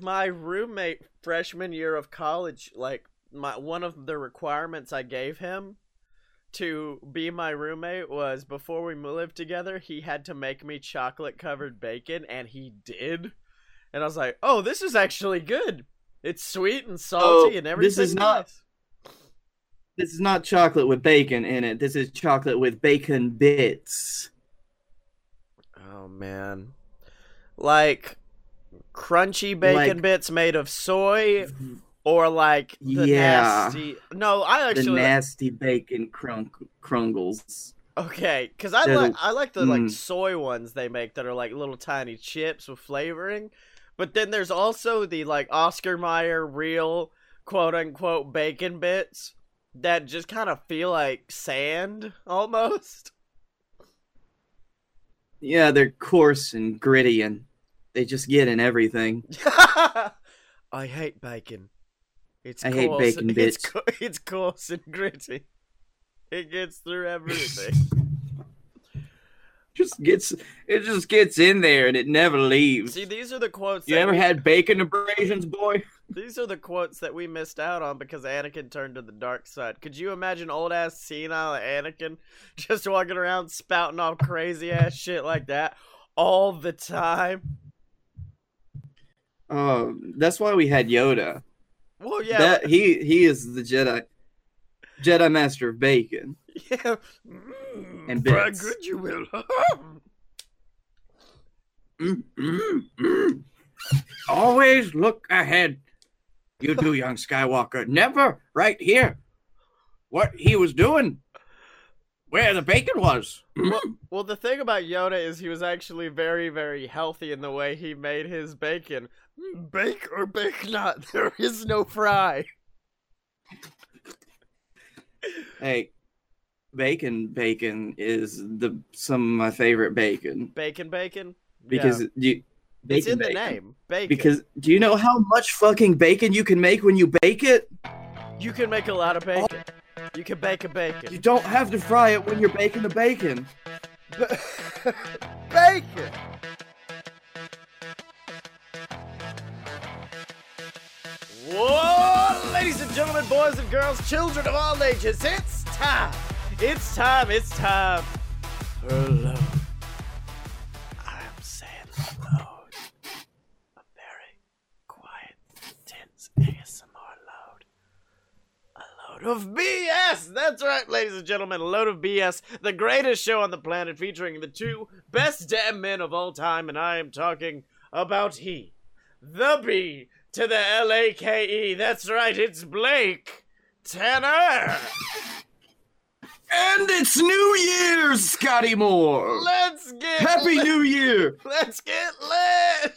my roommate freshman year of college, like my one of the requirements I gave him to be my roommate was before we lived together, he had to make me chocolate covered bacon, and he did. And I was like, "Oh, this is actually good. It's sweet and salty Oh, and everything." this is not- nice." This is not chocolate with bacon in it. This is chocolate with bacon bits. Oh man, like crunchy bacon Like- bits made of soy, or like the Yeah. nasty. No, I actually The nasty bacon crunk crungles. okay because I like the- I like the like Mm. soy ones they make that are like little tiny chips with flavoring. But then there's also the like Oscar Mayer real quote unquote bacon bits that just kind of feel like sand almost. Yeah, they're coarse and gritty and they just get in everything. I hate bacon. It's I hate coarse- bacon It's, co- it's coarse and gritty. It gets through everything. Just gets it just gets in there and it never leaves. See, these are the quotes. you ever we, had bacon abrasions, boy? These are the quotes that we missed out on because Anakin turned to the dark side. Could you imagine old ass senile Anakin just walking around spouting off crazy ass shit like that all the time? Oh, that's why we had Yoda. Well, yeah, That he he is the Jedi Jedi Master of Bacon. yeah. Mm, And very bits. good, you will. Mm, mm, mm. Always look ahead. You do, young Skywalker. Never right here. What he was doing. Where the bacon was. Mm. Well, the thing about Yoda is he was actually very, very healthy in the way he made his bacon. Bake or bake not, there is no fry. Hey, bacon bacon is the some of my favorite bacon Bacon, bacon. because Yeah. you it's bacon in the name. Bacon. Because do you know how much fucking bacon you can make when you bake it? you can make a lot of bacon. You can bake a bacon. You don't have to fry it when you're baking the bacon. bacon. Whoa, ladies and gentlemen, boys and girls, children of all ages, it's time. It's time. It's time. Hello. I am saying loud. A very quiet, tense ASMR load. A load of BS! That's right, ladies and gentlemen, a load of BS, the greatest show on the planet featuring the two best damn men of all time, and I am talking about he, the B to the L A K E. That's right, it's Blake Tanner! And it's New Year's, Scottye Moore. Let's get Happy lit. New Year. Let's get lit!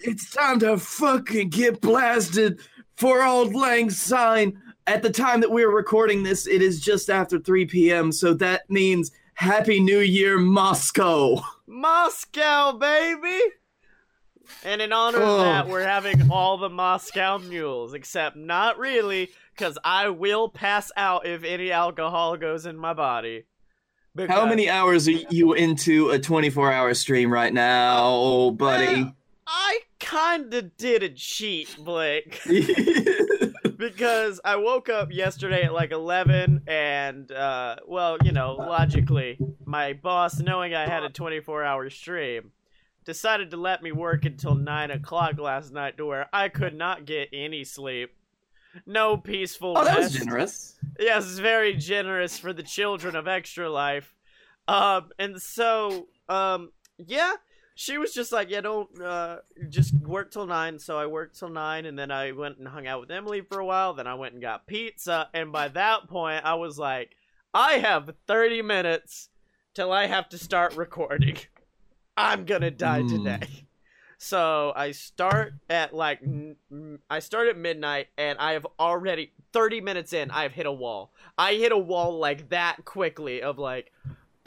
It's time to fucking get blasted for Auld Lang Syne. At the time that we're recording this, it is just after 3 p.m., so that means Happy New Year, Moscow. Moscow, baby! And in honor Oh. of that, we're having all the Moscow mules, except not really, because I will pass out if any alcohol goes in my body. How many hours are you into a 24 hour stream right now, buddy? Well, I kinda did a cheat, Blake. because I woke up yesterday at like 11 and uh well, you know, logically, my boss knowing I had a 24 hour stream decided to let me work until 9 o'clock last night to where I could not get any sleep. No peaceful oh, that was generous. Yes, it's very generous for the children of Extra Life. Um, and so, um, yeah, she was just like, yeah, don't, uh, just work till nine. So I worked till nine, and then I went and hung out with Emily for a while. Then I went and got pizza, and by that point, I was like, I have 30 minutes till I have to start recording. I'm gonna die Mm. today. So I start at like I start at midnight and I have already 30 minutes in I've hit a wall. I hit a wall like that quickly of like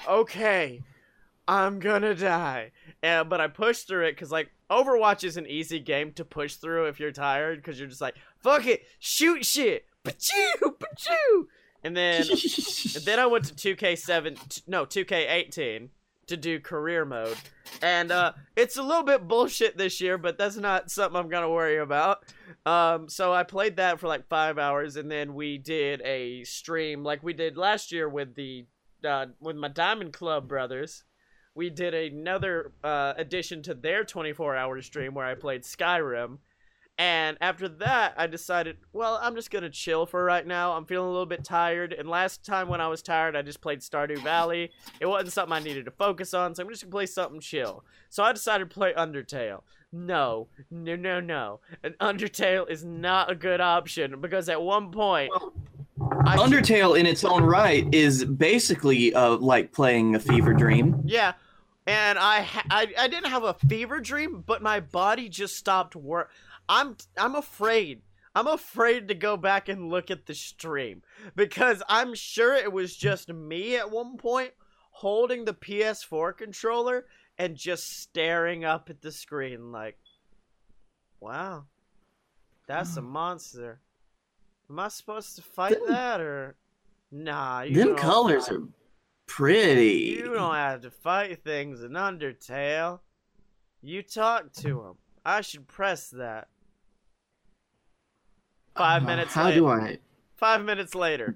okay, I'm gonna die. And but I pushed through it cuz like Overwatch is an easy game to push through if you're tired cuz you're just like fuck it, shoot shit. Pachoo, pachoo. And then and then I went to 2K7 no, 2K18 to to do career mode. And uh, it's a little bit bullshit this year, but that's not something I'm gonna worry about. Um, so I played that for like five hours, and then we did a stream like we did last year with the uh, with my Diamond Club brothers. We did another uh, addition to their 24 hour stream where I played Skyrim. And after that, I decided, well, I'm just gonna chill for right now. I'm feeling a little bit tired, and last time when I was tired, I just played Stardew Valley. It wasn't something I needed to focus on, so I'm just gonna play something chill. So I decided to play Undertale. No, no, no, no. An Undertale is not a good option because at one point, should- Undertale in its own right is basically uh, like playing a fever dream. Yeah, and I, ha- I I didn't have a fever dream, but my body just stopped work. I'm I'm afraid. I'm afraid to go back and look at the stream because I'm sure it was just me at one point holding the PS4 controller and just staring up at the screen like, wow, that's a mm. monster. Am I supposed to fight Them- that or? Nah, you Them colors are pretty. you don't have to fight things in Undertale. You talk to them. I should press that. Five Uh, minutes How later. do I? Five minutes later.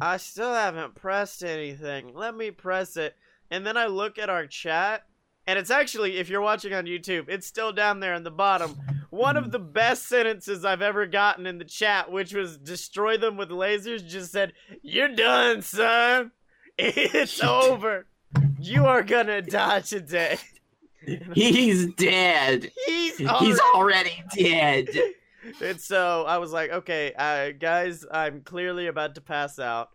I still haven't pressed anything. Let me press it. And then I look at our chat, and it's actually, if you're watching on YouTube, it's still down there in the bottom. One of the best sentences I've ever gotten in the chat, which was destroy them with lasers, just said, You're done, son. It's over. You are gonna die today. He's dead. He's He's already already dead. And so I was like, okay, uh, guys, I'm clearly about to pass out.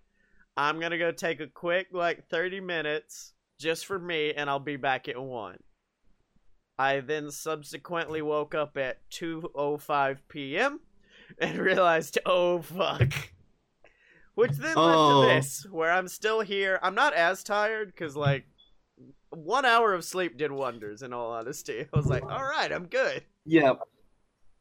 I'm gonna go take a quick, like, 30 minutes just for me, and I'll be back at 1. I then subsequently woke up at 2.05 p.m. and realized, oh, fuck. Which then Oh. led to this, where I'm still here. I'm not as tired, because, like, one hour of sleep did wonders, in all honesty. I was like, alright, I'm good. Yeah.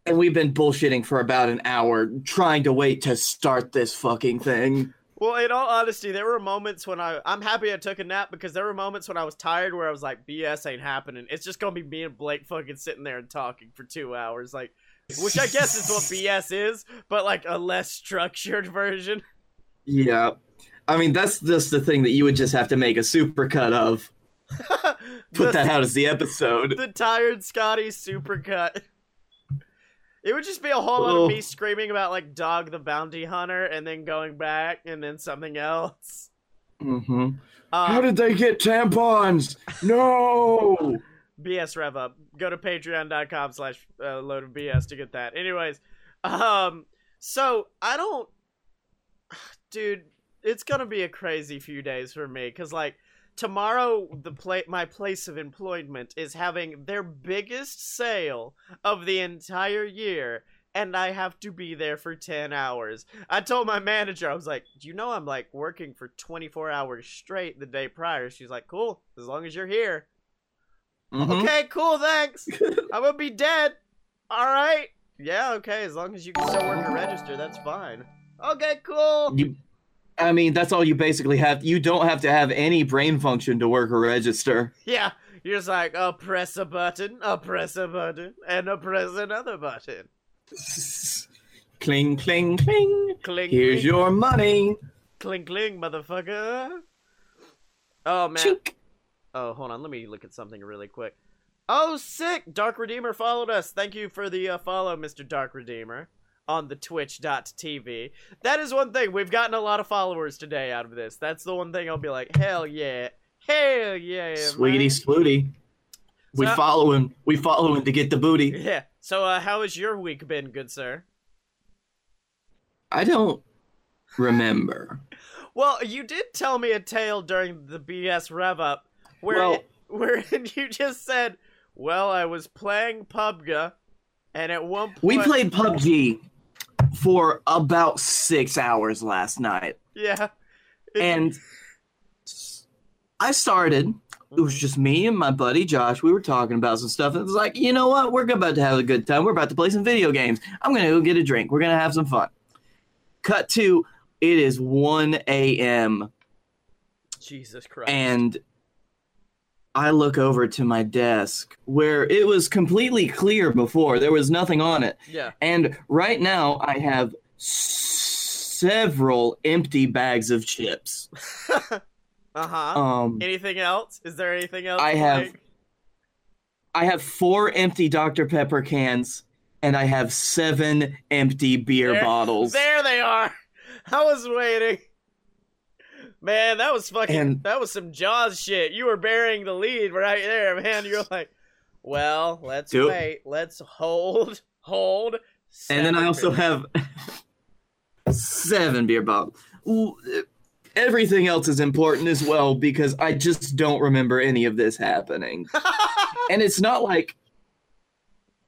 And we've been bullshitting for about an hour, trying to wait to start this fucking thing. Well, in all honesty, there were moments when I I'm happy I took a nap because there were moments when I was tired where I was like, BS ain't happening. It's just gonna be me and Blake fucking sitting there and talking for two hours, like which I guess is what BS is, but like a less structured version. Yeah. I mean, that's just the thing that you would just have to make a supercut of. Put the, that out as the episode. the tired Scottye supercut. It would just be a whole lot Oh. of me screaming about like Dog the Bounty Hunter and then going back and then something else. hmm Uh, How did they get tampons? No. BS rev up. Go to patreon.com slash uh, load of BS to get that. Anyways, um, so I don't, dude, it's gonna be a crazy few days for me because like tomorrow the play my place of employment is having their biggest sale of the entire year and I have to be there for 10 hours. I told my manager, I was like, Do you know I'm like working for 24 hours straight the day prior? She's like, Cool, as long as you're here. Mhm. Okay, cool, thanks. I'm gonna be dead. Alright. Yeah, okay, as long as you can still work a register, that's fine. Okay, cool. You, I mean, that's all you basically have. You don't have to have any brain function to work a register. Yeah, you're just like, I'll press a button, I'll press a button, and I'll press another button. cling, cling, cling. Cling, Here's cling, your money. cling, cling, motherfucker. Oh, man. Chink. Oh, hold on. Let me look at something really quick. Oh, sick! Dark Redeemer followed us. Thank you for the uh, follow, Mr. Dark Redeemer, on the twitch.tv. That is one thing. We've gotten a lot of followers today out of this. That's the one thing I'll be like, hell yeah. Hell yeah. Sweetie, man. We So- follow him. We follow him to get the booty. Yeah. So, uh, how has your week been, good sir? I don't remember. Well, you did tell me a tale during the BS rev up where Well- where you just said, "Well, I was playing PUBG, and at one point We played PUBG for about six hours last night, yeah, and I started. It was just me and my buddy Josh. We were talking about some stuff. It was like, you know what? We're about to have a good time. We're about to play some video games. I'm gonna go get a drink. We're gonna have some fun. Cut to it is 1 a.m. Jesus Christ. and I look over to my desk where it was completely clear before. There was nothing on it. Yeah. And right now I have several empty bags of chips. uh huh. Um anything else? Is there anything else? I have-? I have four empty Dr. Pepper cans and I have seven empty beer There- bottles. There they are. I was waiting. Man, that was fucking. And- that was some Jaws shit. You were bearing the lead right there, man. You're like, well, let's wait. Let's hold, hold. And then I also have seven beer bottles. Everything else is important as well because I just don't remember any of this happening. and it's not like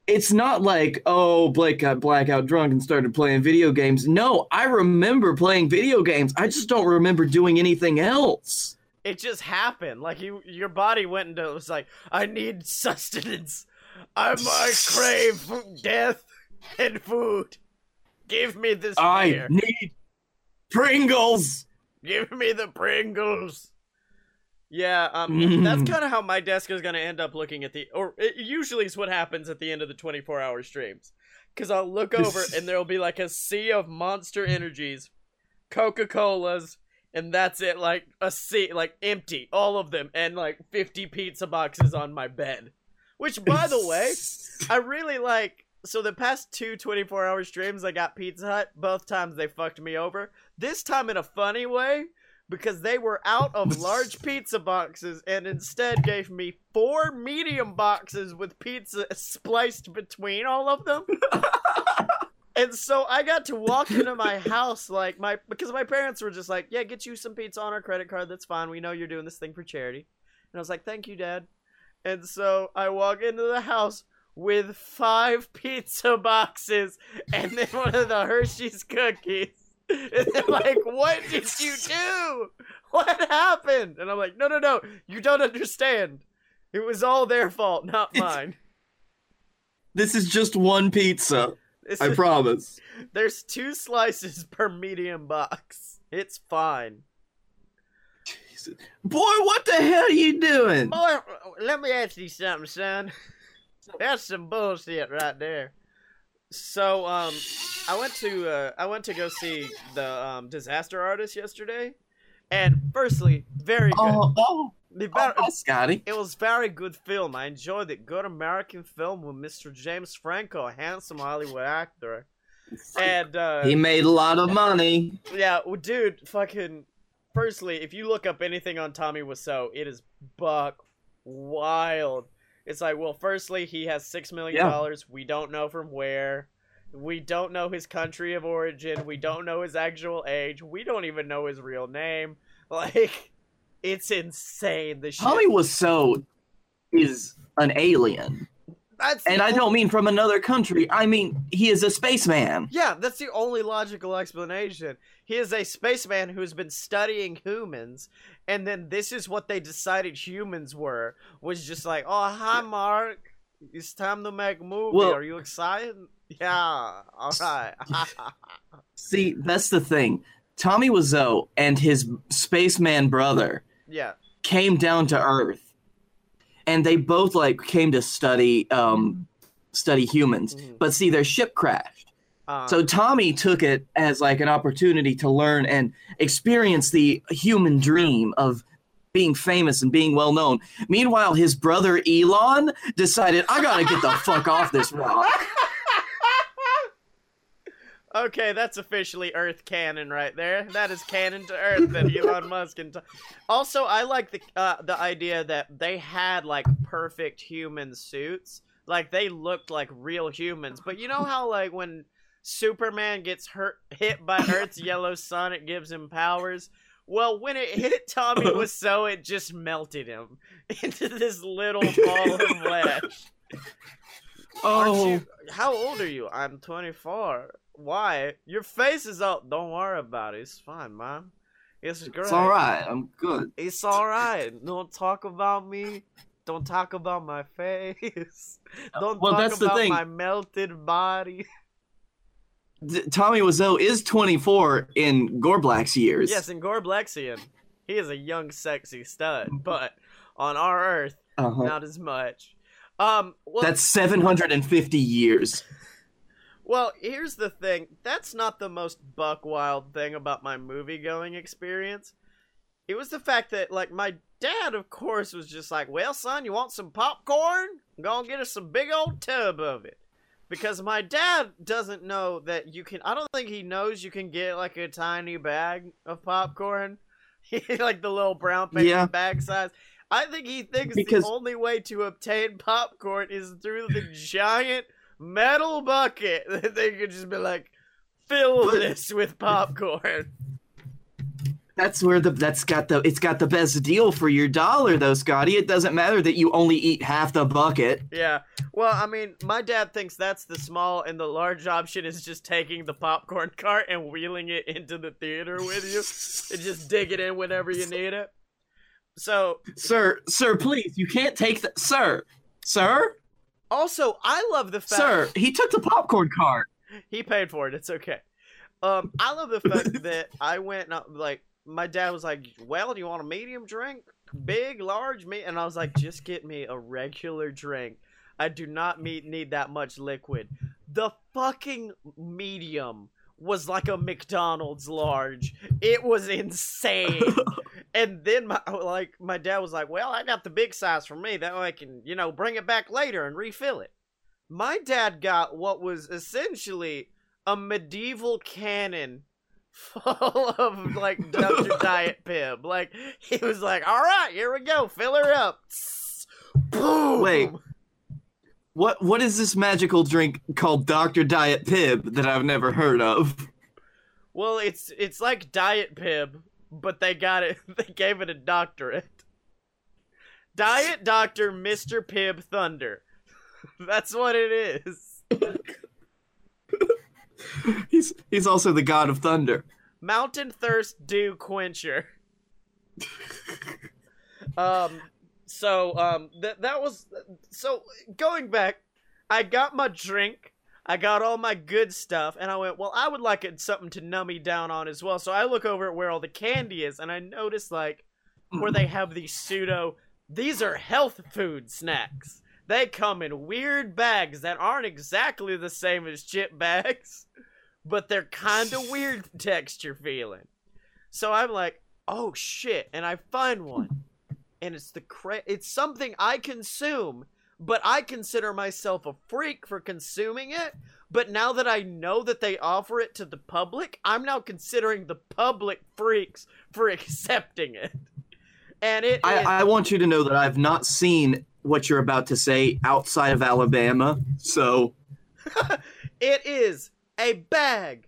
it's not like oh Blake got blackout drunk and started playing video games. No, I remember playing video games. I just don't remember doing anything else. it just happened. Like you, your body went into. It was like, I need sustenance. I'm, I crave death and food. Give me this I beer. need Pringles. Give me the Pringles. Yeah, um, Mm. that's kind of how my desk is gonna end up looking at the, or it usually is what happens at the end of the 24 hour streams. Cause I'll look over and there'll be like a sea of Monster Energies, Coca Colas, and that's it. Like a sea, like empty, all of them, and like 50 pizza boxes on my bed. Which, by the way, I really like. So the past two 24 hour streams, I got Pizza Hut. Both times they fucked me over. This time in a funny way, because they were out of large pizza boxes and instead gave me four medium boxes with pizza spliced between all of them. and so I got to walk into my house like my because my parents were just like, "Yeah, get you some pizza on our credit card. That's fine. We know you're doing this thing for charity." And I was like, "Thank you, Dad." And so I walk into the house with five pizza boxes and then one of the Hershey's cookies. And they're like, What did you do? What happened? And I'm like, No, no, no. You don't understand. It was all their fault, not mine. This is just one pizza. This I is- promise. there's two slices per medium box. It's fine. Jesus. Boy, what the hell are you doing? Boy, let me ask you something, son. That's some bullshit right there. So, um, I went to uh, I went to go see the um, Disaster Artist yesterday, and firstly, very good. Oh, oh, The oh, ver- Scottye. it was very good film. I enjoyed it. Good American film with Mr. James Franco, a handsome Hollywood actor, and uh, He made a lot of money. yeah, well, dude, fucking. Firstly, if you look up anything on Tommy Wiseau, it is buck wild. It's like, well, firstly, he has six million dollars. We don't know from where. We don't know his country of origin. We don't know his actual age. We don't even know his real name. Like, it's insane. The shit. Tommy so is an alien. That's And I only- don't mean from another country. I mean, he is a spaceman. Yeah, that's the only logical explanation. He is a spaceman who's been studying humans, and then this is what they decided humans were. Was just like, oh hi Mark, it's time to make a movie. Well- Are you excited? Yeah, all right. See, that's the thing. Tommy Wiseau and his spaceman brother yeah, came down to Earth, and they both like came to study um study humans. Mhm. But see, their ship crashed. Uh, So Tommy took it as like an opportunity to learn and experience the human dream of being famous and being well known. Meanwhile, his brother Elon decided, I gotta get the fuck off this rock. Okay, that's officially Earth canon right there. That is canon to Earth that Elon Musk and. Also, I like the uh, the idea that they had like perfect human suits, like they looked like real humans. But you know how like when Superman gets hurt hit by Earth's yellow sun, it gives him powers. Well, when it hit Tommy Wiseau, it just melted him into this little ball of flesh. Oh, you, how old are you? I'm 24. Why? Your face is up. Don't worry about it. It's fine, man. It's great. it's all right. I'm good. It's all right. Don't talk about me. Don't talk about my face. Uh, don't well, talk that's the about thing. my melted body. Tommy Wiseau is 24 in Gorblack's years. yes, and Gorblexian. He is a young, sexy stud. But On our Earth, Uh-huh. not as much. Um, well, That's 750 years. Well, here's the thing. That's not the most buck wild thing about my movie going experience. It was the fact that, like, my dad, of course, was just like, Well, son, you want some popcorn? Go and get us some big old tub of it. Because my dad doesn't know that you can. I don't think he knows you can get, like, a tiny bag of popcorn. like the little brown paper Yeah. bag size. I think he thinks Because- the only way to obtain popcorn is through the giant metal bucket that they could just be like, fill But- this with popcorn. That's where the that's got the it's got the best deal for your dollar though, Scottye. It doesn't matter that you only eat half the bucket. Yeah. Well, I mean, my dad thinks that's the small, and the large option is just taking the popcorn cart and wheeling it into the theater with you and just dig it in whenever you need it. So, Sir, sir, please, you can't take the sir. Sir? also, I love the fact Sir, he took the popcorn cart. he paid for it. It's okay. Um, I love the fact that I went and I- like my dad was like, "Well, do you want a medium drink, mm-hmm. big, large, me?" And I was like, "Just get me a regular drink. I do not meet, need that much liquid." The fucking medium was like a McDonald's large. It was insane. and then my like my dad was like, "Well, I got the big size for me. That way I can, you know, bring it back later and refill it." My dad got what was essentially a medieval cannon full of like Dr. Diet Pib. Like he was like, "All right, here we go. Fill her up." Boom. Wait. What what is this magical drink called Dr. Diet Pib that I've never heard of? Well, it's it's like Diet Pib, but they got it. They gave it a doctorate. Diet Doctor Mr. Pib Thunder. That's what it is. He's he's also the god of thunder. Mountain Thirst Dew Quencher. um so um that that was so going back I got my drink, I got all my good stuff and I went, "Well, I would like it something to numb me down on as well." So I look over at where all the candy is and I notice like where they have these pseudo these are health food snacks. They come in weird bags that aren't exactly the same as chip bags, but they're kind of weird texture feeling. So I'm like, "Oh shit." And I find one. And it's the cra- it's something I consume, but I consider myself a freak for consuming it. But now that I know that they offer it to the public, I'm now considering the public freaks for accepting it. And it I, is- I want you to know that I've not seen what you're about to say outside of Alabama. So It is a bag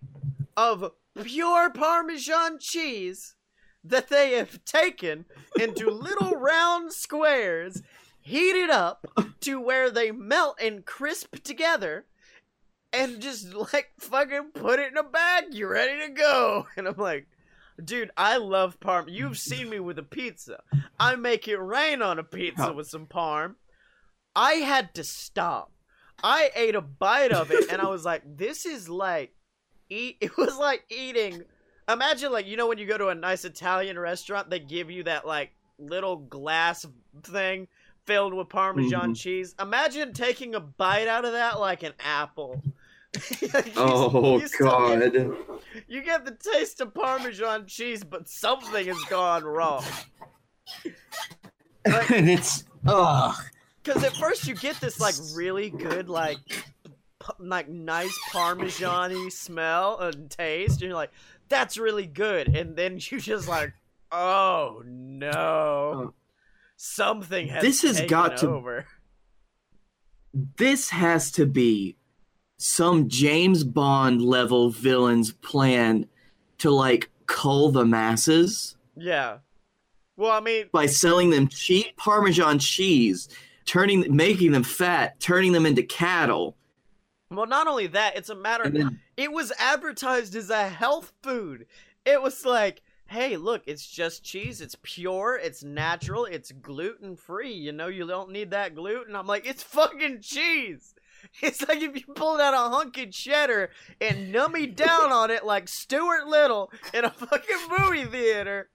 of pure Parmesan cheese that they have taken into little round squares, heated up to where they melt and crisp together, and just like fucking put it in a bag. You're ready to go. And I'm like, dude, I love parm. You've seen me with a pizza. I make it rain on a pizza with some parm. I had to stop. I ate a bite of it and I was like, this is like eat it was like eating imagine like you know when you go to a nice Italian restaurant they give you that like little glass thing filled with parmesan Mhm. cheese. Imagine taking a bite out of that like an apple. Oh you still get- god. you get the taste of Parmesan cheese, but something has gone wrong. and it's ugh. Because at first you get this like really good like p- like nice Parmesan-y smell and taste, and you're like, that's really good. And then you just like, oh no, oh. something has This has got to- over. This has to be some James Bond level villain's plan to like cull the masses Yeah. Well, I mean, by selling them cheap Parmesan cheese, turning making them fat, turning them into cattle. well, not only that, it's a matter. And then it was advertised as a health food. It was like, hey, look, it's just cheese. It's pure. It's natural. It's gluten free. You know, you don't need that gluten. I'm like, it's fucking cheese. It's like if you pulled out a hunk of cheddar and nummy down on it like Stuart Little in a fucking movie theater.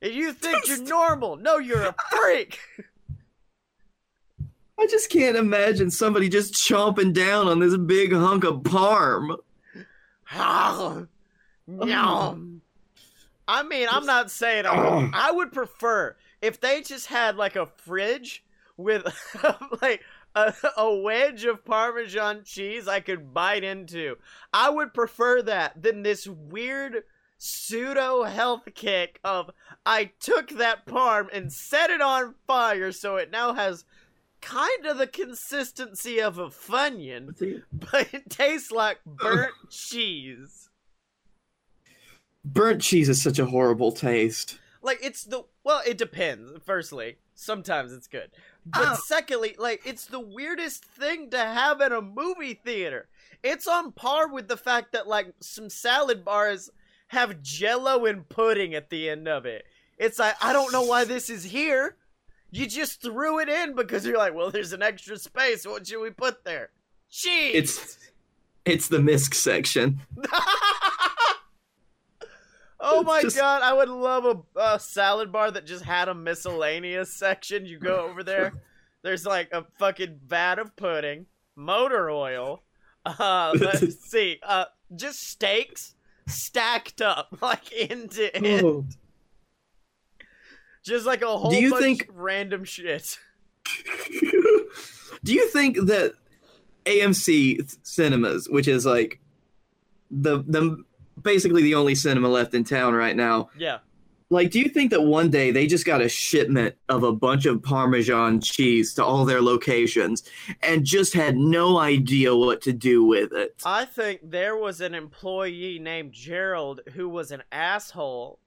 And you think you're normal. No, you're a freak. I just can't imagine somebody just chomping down on this big hunk of parm. Yum. I mean, I'm not saying I, I would prefer if they just had like a fridge with like a, a wedge of Parmesan cheese I could bite into. I would prefer that than this weird pseudo health kick of I took that parm and set it on fire so it now has kind of the consistency of a funyun, but it tastes like burnt cheese. Burnt cheese is such a horrible taste. like it's the well it depends firstly sometimes it's good but Oh. secondly like it's the weirdest thing to have in a movie theater. It's on par with the fact that like some salad bars have jello and pudding at the end of it. It's like i don't know why this is here. You just threw it in because you're like well there's an extra space. What should we put there? Cheese. It's it's the misc section. oh my Just- god, I would love a, a salad bar that just had a miscellaneous section. You go over there, there's like a fucking vat of pudding, motor oil. Uh, let's see, uh, just steaks stacked up like into it, Oh. just like a whole Do you bunch think- of random shit. Do you think that AMC cinemas, which is like the the basically the only cinema left in town right now, Yeah, like do you think that one day they just got a shipment of a bunch of parmesan cheese to all their locations and just had no idea what to do with it? I think there was an employee named Gerald who was an asshole.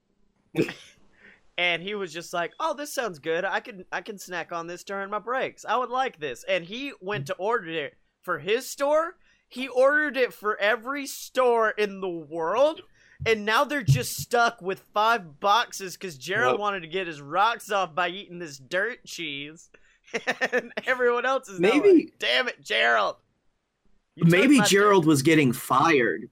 and he was just like, "Oh, this sounds good. I can I can snack on this during my breaks. I would like this." And he went to order it for his store. He ordered it for every store in the world. And now they're just stuck with five boxes because Gerald Well- wanted to get his rocks off by eating this dirt cheese. And everyone else is now Maybe- like, damn it, Gerald. You Maybe Gerald was getting fired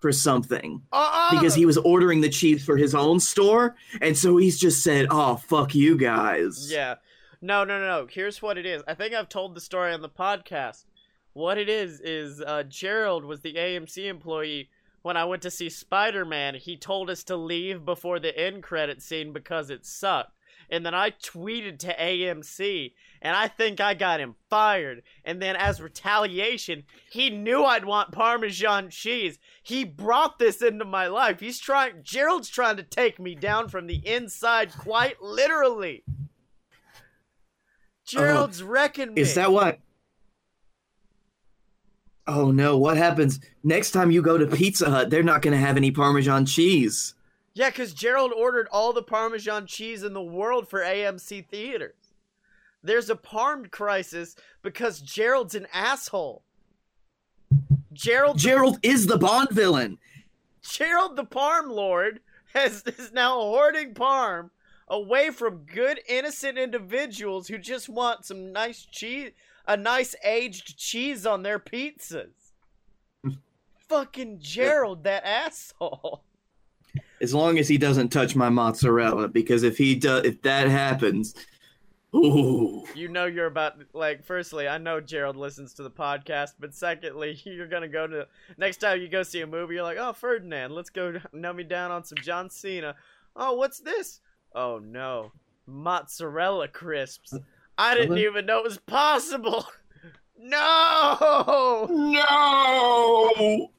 for something Uh-uh. because he was ordering the cheese for his own store, and so he's just said, "Oh, fuck you guys." Yeah. No, no, no, no. Here's what it is. I think I've told the story on the podcast. What it is is uh, Gerald was the AMC employee when I went to see Spider Man. He told us to leave before the end credit scene because it sucked. And then I tweeted to AMC, and I think I got him fired. And then, as retaliation, he knew I'd want Parmesan cheese. He brought this into my life. He's trying, Gerald's trying to take me down from the inside, quite literally. Gerald's wrecking me. Is that what? Oh no! What happens next time you go to Pizza Hut? They're not going to have any Parmesan cheese. Yeah, because Gerald ordered all the Parmesan cheese in the world for AMC theaters. There's a parm crisis because Gerald's an asshole. Gerald, Gerald is the Bond villain. Gerald the Parm Lord has is now hoarding parm away from good innocent individuals who just want some nice cheese, a nice aged cheese on their pizzas. Fucking Gerald, that asshole. As long as he doesn't touch my mozzarella, because if he does, if that happens, ooh, You know you're about like. Firstly, I know Gerald listens to the podcast, but secondly, you're gonna go to next time you go see a movie. You're like, oh Ferdinand, let's go numb me down on some John Cena. Oh, what's this? Oh no, mozzarella crisps. Uh, I didn't Really? even know it was possible. No. no!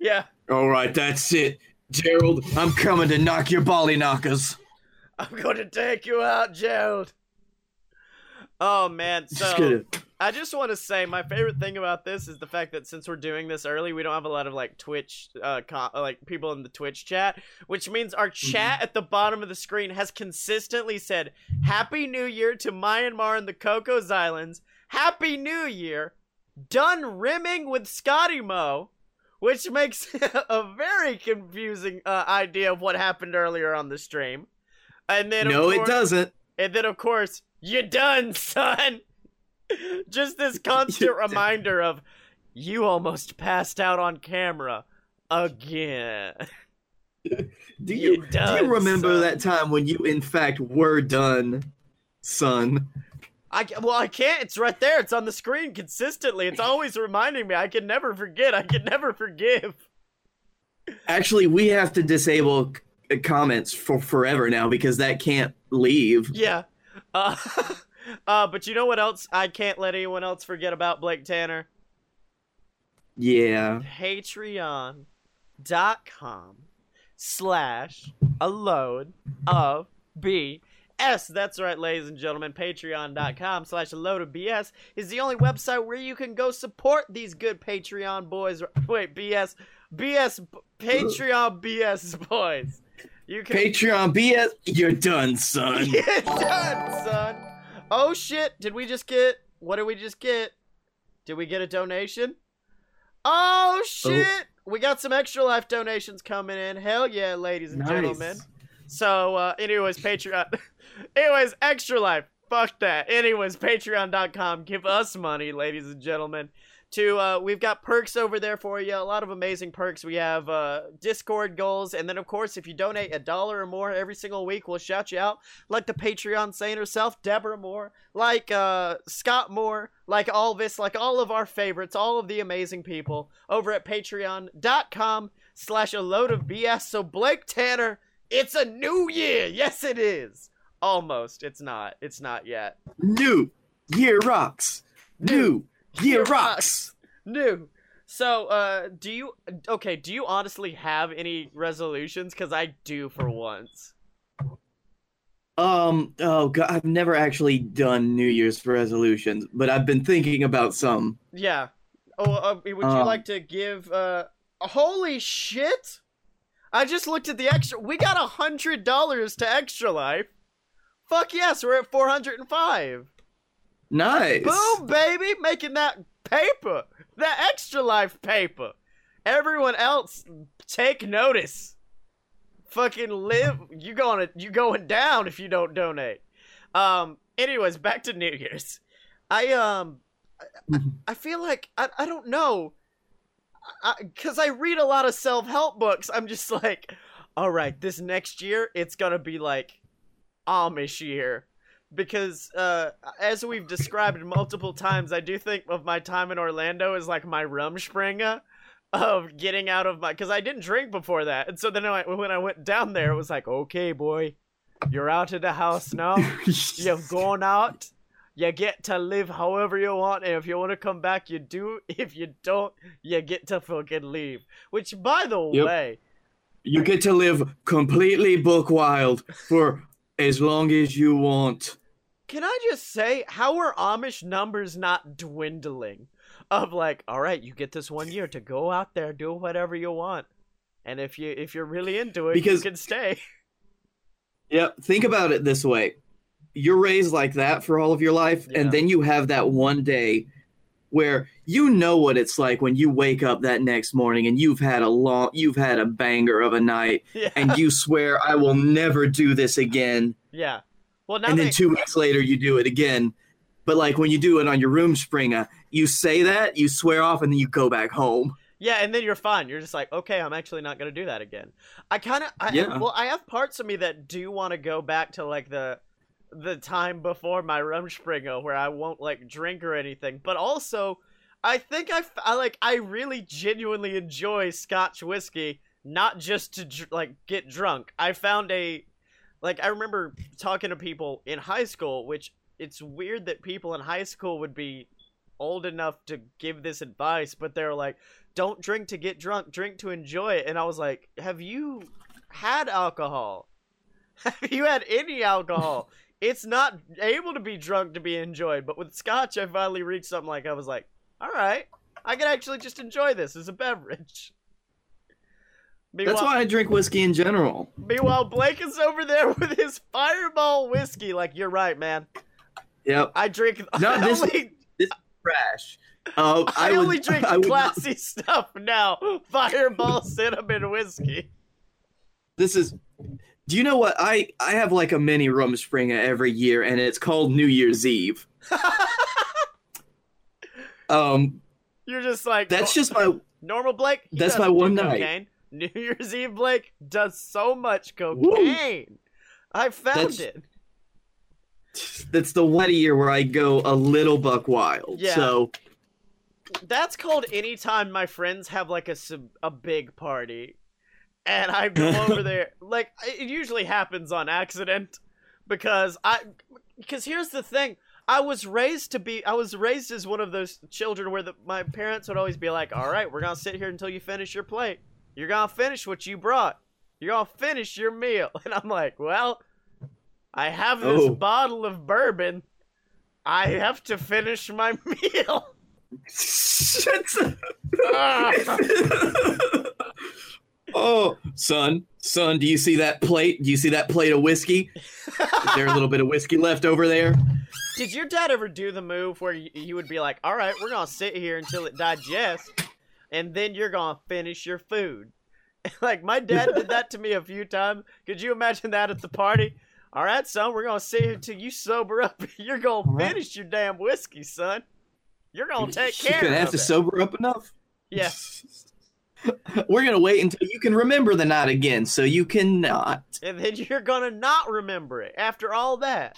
Yeah, All right, that's it, Gerald. I'm coming to knock your bally knockers. I'm gonna take you out, Gerald. Oh man, so. I just want to say my favorite thing about this is the fact that since we're doing this early, we don't have a lot of like Twitch, uh, com- like people in the Twitch chat, which means our chat at the bottom of the screen has consistently said "Happy New Year" to Myanmar and the Cocos Islands. Happy New Year, done rimming with Scottye Mo, which makes a very confusing uh, idea of what happened earlier on the stream. And then No, it doesn't. and then, of course, you done, son. Just this constant done. reminder of you almost passed out on camera again. Do You you, do you remember son. that time when you in fact were done, son? I well, I can't. It's right there. It's on the screen consistently. It's always reminding me. I can never forget. I can never forgive. Actually, we have to disable c- comments for forever now because that can't leave. Yeah. Uh, uh, but you know what else? I can't let anyone else forget about Blake Tanner. Yeah. Patreon.com slash a load of BS. That's right, ladies and gentlemen. Patreon.com slash a load of BS is the only website where you can go support these good Patreon boys. Wait, BS. BS. Patreon BS boys. You can Patreon BS, you're done, son. get done, son. Oh shit! Did we just get? What did we just get? Did we get a donation? Oh shit! We got some extra life donations coming in. Hell yeah, ladies and Nice. gentlemen. So, uh, anyways, Patreon. anyways, extra life. Fuck that. Anyways, Patreon.com. Give us money, ladies and gentlemen. To uh, we've got perks over there for you. A lot of amazing perks. We have uh, Discord goals, and then of course, if you donate a dollar or more every single week, we'll shout you out. Like the Patreon saint herself, Deborah Moore, like uh, Scott Moore, like Alvis, like all of our favorites, all of the amazing people over at Patreon.com slash a load of BS. So Blake Tanner, it's a new year. Yes, it is. Almost. It's not. It's not yet. New year rocks. New year rocks. New. So, uh, do you okay? Do you honestly have any resolutions? Because I do for once. Um. Oh God, I've never actually done New Year's resolutions, but I've been thinking about some. Yeah. Oh, uh, would you Um, like to give? Uh, holy shit! I just looked at the extra. We got a hundred dollars to Extra Life. Fuck yes, we're at four hundred and five. Nice. Boom, baby, making that paper, that Extra Life paper. Everyone else, take notice. Fucking live. You going you going down if you don't donate. Um. Anyways, back to New Year's. I um. I, I feel like I I don't know. Because I, read a lot of self help books. I'm just like, all right, this next year it's gonna be like Amish year because uh, as we've described multiple times, I do think of my time in Orlando as like my Rumspringa of getting out of my because I didn't drink before that, and so then I, when I went down there, it was like, okay, boy, you're out of the house now. You've gone out. You get to live however you want, and if you want to come back, you do. If you don't, you get to fucking leave. Which, by the Yep. way, you get to live completely book wild for as long as you want. Can I just say, how are Amish numbers not dwindling? Of like, all right, you get this one year to go out there, do whatever you want, and if you if you're really into it, Because- you can stay. Yep. Think about it this way: you're raised like that for all of your life, Yeah. and then you have that one day where you know what it's like when you wake up that next morning and you've had a long, you've had a banger of a night, Yeah, and you swear I will never do this again. yeah. Well, and then they, two weeks later you do it again. But like when you do it on your Rumspringa, you say that, you swear off, and then you go back home. yeah, and then you're fine. You're just like, okay, I'm actually not gonna do that again. I kind of, I, Yeah. well, I have parts of me that do want to go back to like the the time before my Rumspringa where I won't like drink or anything, but also I think I, I like I really genuinely enjoy Scotch whiskey, not just to dr- like get drunk. I found a like I remember talking to people in high school, which it's weird that people in high school would be old enough to give this advice, but they're like, "Don't drink to get drunk, drink to enjoy it." And I was like, "Have you had alcohol? Have you had any alcohol?" it's not able to be drunk to be enjoyed, but with scotch, I finally reached something like I was like, "All right, I can actually just enjoy this as a beverage." That's why I drink whiskey in general. Meanwhile, Blake is over there with his fireball whiskey. Like, you're right, man. Yep. I drink. No, I this- only, Trash. Uh, I, I, would, only drink I would not- classy stuff now. Fireball cinnamon whiskey. this is. Do you know what I? I have like a mini Rumspringa every year, and it's called New Year's Eve. Um, You're just like that's "Oh, just my. normal Blake. that's my one night. cocaine. New Year's Eve Blake does so much cocaine. I found That's- it. That's the one year where I go a little buck wild. Yeah. So That's called anytime my friends have like a a big party, and I go over there. Like it usually happens on accident because I because here's the thing. I was raised to be. I was raised as one of those children where the, my parents would always be like, "All right, we're gonna sit here until you finish your plate. You're gonna finish what you brought. You're gonna finish your meal." And I'm like, "Well, I have this Oh. bottle of bourbon. I have to finish my meal." Shit. oh, son, son, do you see that plate? Do you see that plate of whiskey? Is there a little bit of whiskey left over there? Did your dad ever do the move where you, you would be like, "All right, we're gonna sit here until it digests, and then you're gonna finish your food"? like my dad did that to me a few times. Could you imagine that at the party? All right, son, we're gonna sit here until you sober up. You're gonna right. finish your damn whiskey, son. You're gonna take care. Of it. You're gonna have to it. sober up enough. yeah, We're gonna wait until you can remember the night again, so you cannot. and then you're gonna not remember it after all that.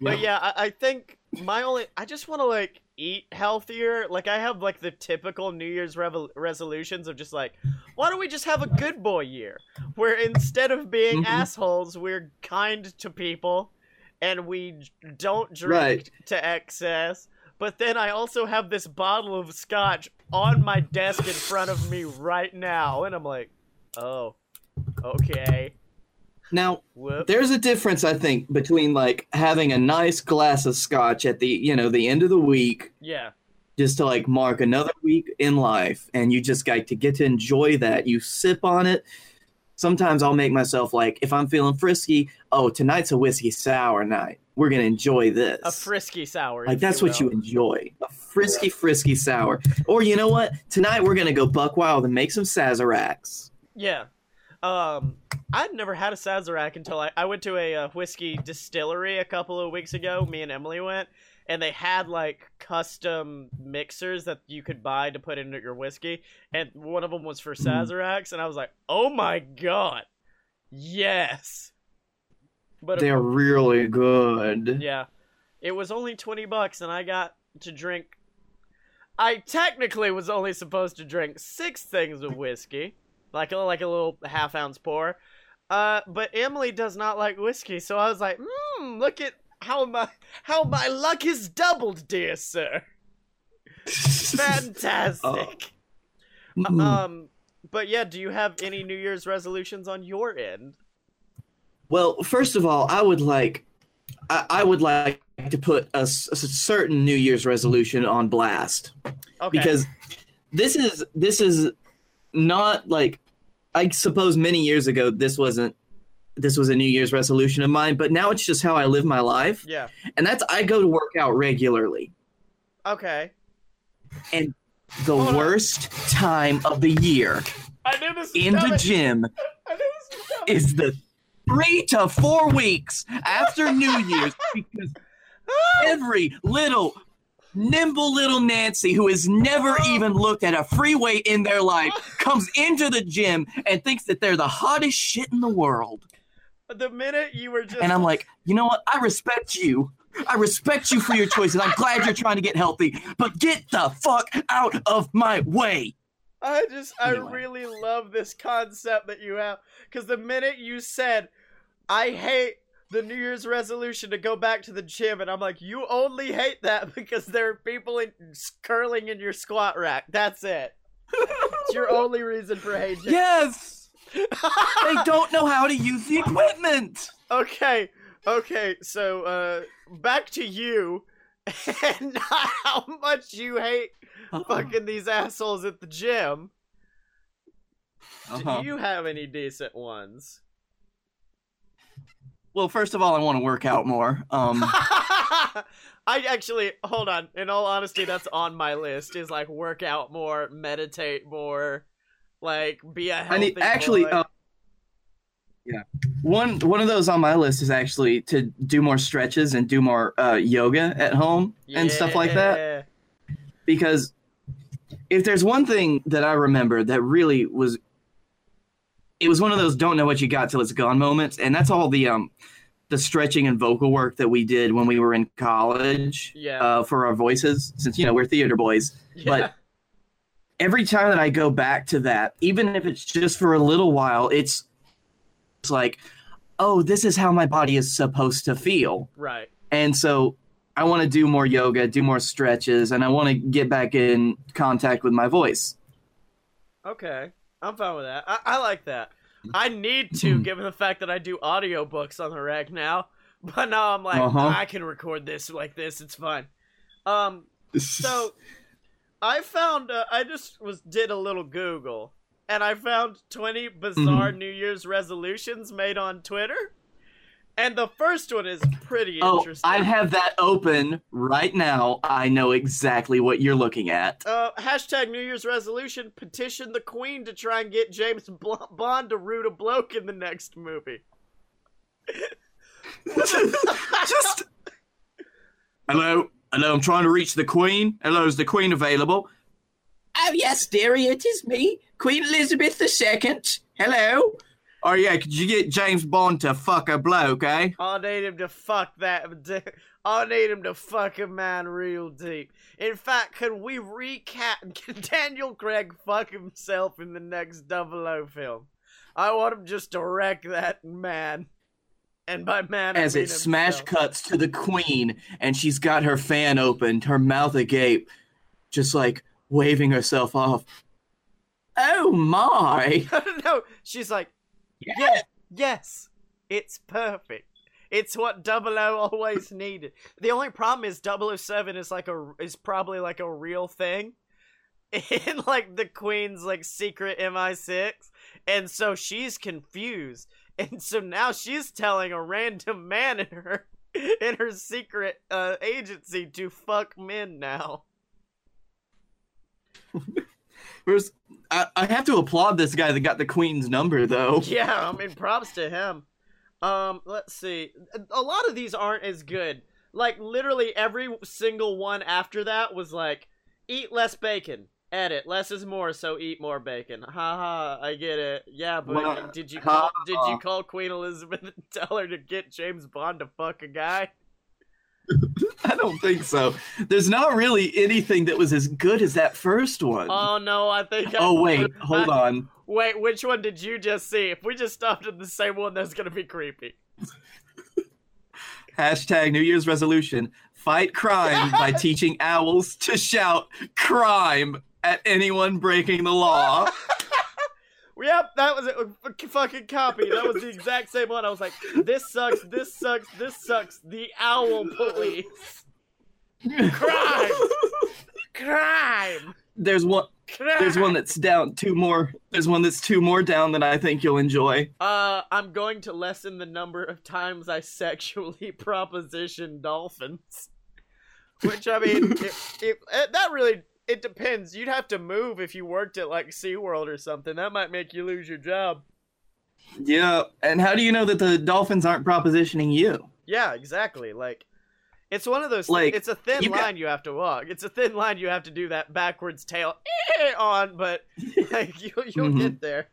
But yeah, I, I think my only I just want to like eat healthier. Like I have like the typical New Year's resolutions of just like, why don't we just have a good boy year where instead of being Mhm. assholes, we're kind to people and we don't drink Right. to excess. But then I also have this bottle of scotch on my desk in front of me right now, and I'm like, oh, okay, Now, whoop. there's a difference, I think, between like having a nice glass of scotch at the you know the end of the week, yeah, just to like mark another week in life, and you just got to get to enjoy that. You sip on it. Sometimes I'll make myself like, if I'm feeling frisky, oh, tonight's a whiskey sour night. We're gonna enjoy this. a frisky sour. Like that's what will. you enjoy. A frisky, frisky sour. Or you know what? Tonight we're gonna go buck wild and make some Sazeracs. Yeah. Um, I'd never had a Sazerac until I, I went to a, uh whiskey distillery a couple of weeks ago. Me and Emily went, and they had like custom mixers that you could buy to put into your whiskey, and one of them was for Mhm. Sazeracs, and I was like, oh my god, yes. But They're really good. yeah, it was only twenty bucks, and I got to drink. I technically was only supposed to drink six things of whiskey, like a like a little half ounce pour. Uh, but Emily does not like whiskey, so I was like, "Hmm, look at how my how my luck is doubled, dear sir. Fantastic." Mm. Um, but yeah, do you have any New Year's resolutions on your end? Well, first of all, I would like, I, I would like to put a certain New Year's resolution on blast Okay. because this is this is not like I suppose many years ago this wasn't this was a New Year's resolution of mine, but now it's just how I live my life, yeah. and that's I go to work out regularly. Okay. And the Hold on. worst time of the year I knew this in the gym I knew this is the three to four weeks after New Year's because every little nimble little Nancy who has never oh. even looked at a free weight in their life comes into the gym and thinks that they're the hottest shit in the world. The minute you were just And I'm like, you know what? I respect you. I respect you for your choices. I'm glad you're trying to get healthy, but get the fuck out of my way. I just I really love this concept that you have because the minute you said I hate the New Year's resolution to go back to the gym, and I'm like, you only hate that because there are people in, curling in your squat rack. That's it. It's your only reason for hating. Yes. They don't know how to use the equipment. okay, okay. So uh, back to you, and how much you hate fucking these assholes at the gym. Uh-huh. Do you have any decent ones? Well, first of all, I want to work out more. Um, I actually hold on. In all honesty, that's on my list. Is like work out more, meditate more, like be a healthy. I need actually. Uh, yeah, one one of those on my list is actually to do more stretches and do more uh, yoga at home and stuff like that. Yeah. Because if there's one thing that I remember that really was it was one of those don't know what you got till it's gone moments, and that's all the um the stretching and vocal work that we did when we were in college Yeah. uh, for our voices, since you know we're theater boys. yeah. but- Every time that I go back to that, even if it's just for a little while, it's it's like, oh, this is how my body is supposed to feel. right. And so I want to do more yoga, do more stretches, and I want to get back in contact with my voice. Okay. I'm fine with that. I, I like that. I need to, given the fact that I do audiobooks on the reg now. But now I'm like, Uh-huh. I can record this like this. It's fine. Um, so I found uh, I just was did a little Google and I found 20 bizarre Mm-hmm. New Year's resolutions made on Twitter. And the first one is pretty oh, interesting. I have that open right now. I know exactly what you're looking at. Uh, hashtag New Year's resolution: petition the Queen to try and get James Bl- Bond to root a bloke in the next movie. Just hello, hello. I'm trying to reach the Queen. Hello, is the Queen available? Oh yes, dearie, it is me, Queen Elizabeth II. Hello. Oh yeah, could you get James Bond to fuck a bloke, eh? I need him to fuck that. I need him to fuck a man real deep. In fact, can we recap? Can Daniel Craig fuck himself in the next Double O film? I want him just to wreck that man. And by man, I As mean it smash cuts to the Queen, and she's got her fan opened, her mouth agape, just like waving herself off. Oh my! no, she's like, Yeah. yeah, yes, it's perfect. It's what Double O always needed. The only problem is 007 is like a is probably like a real thing in like the Queen's like secret MI6, and so she's confused, and so now she's telling a random man in her in her secret uh, agency to fuck men now. Whereas, I, I have to applaud this guy that got the Queen's number, though. Yeah, I mean, props to him. Um, let's see. A lot of these aren't as good. Like literally every single one after that was like, eat less bacon. Edit. Less is more, so eat more bacon. Ha ha. I get it. Yeah, but Well, did you call? ha, Did you call Queen Elizabeth and tell her to get James Bond to fuck a guy? I don't think so. There's not really anything that was as good as that first one. Oh no, I think. I, oh wait, hold I- on. Wait, which one did you just see? If we just stopped at the same one, that's gonna be creepy. Hashtag New Year's resolution: fight crime by teaching owls to shout "crime" at anyone breaking the law. Yep, that was it. F- Fucking copy. That was the exact same one. I was like, this sucks, this sucks, this sucks. The owl police. Crime! Crime! There's one. Crime! There's one that's down. Two more. There's one that's two more down that I think you'll enjoy. Uh, I'm going to lessen the number of times I sexually proposition dolphins. Which, I mean, it, it, it, that really, it depends. You'd have to move if you worked at, like, SeaWorld or something. That might make you lose your job. Yeah. And how do you know that the dolphins aren't propositioning you? Yeah, exactly. Like, it's one of those. Like, Like, it's a thin you got- line you have to walk. It's a thin line you have to do that backwards tail on, but like you, you'll Mhm. get there.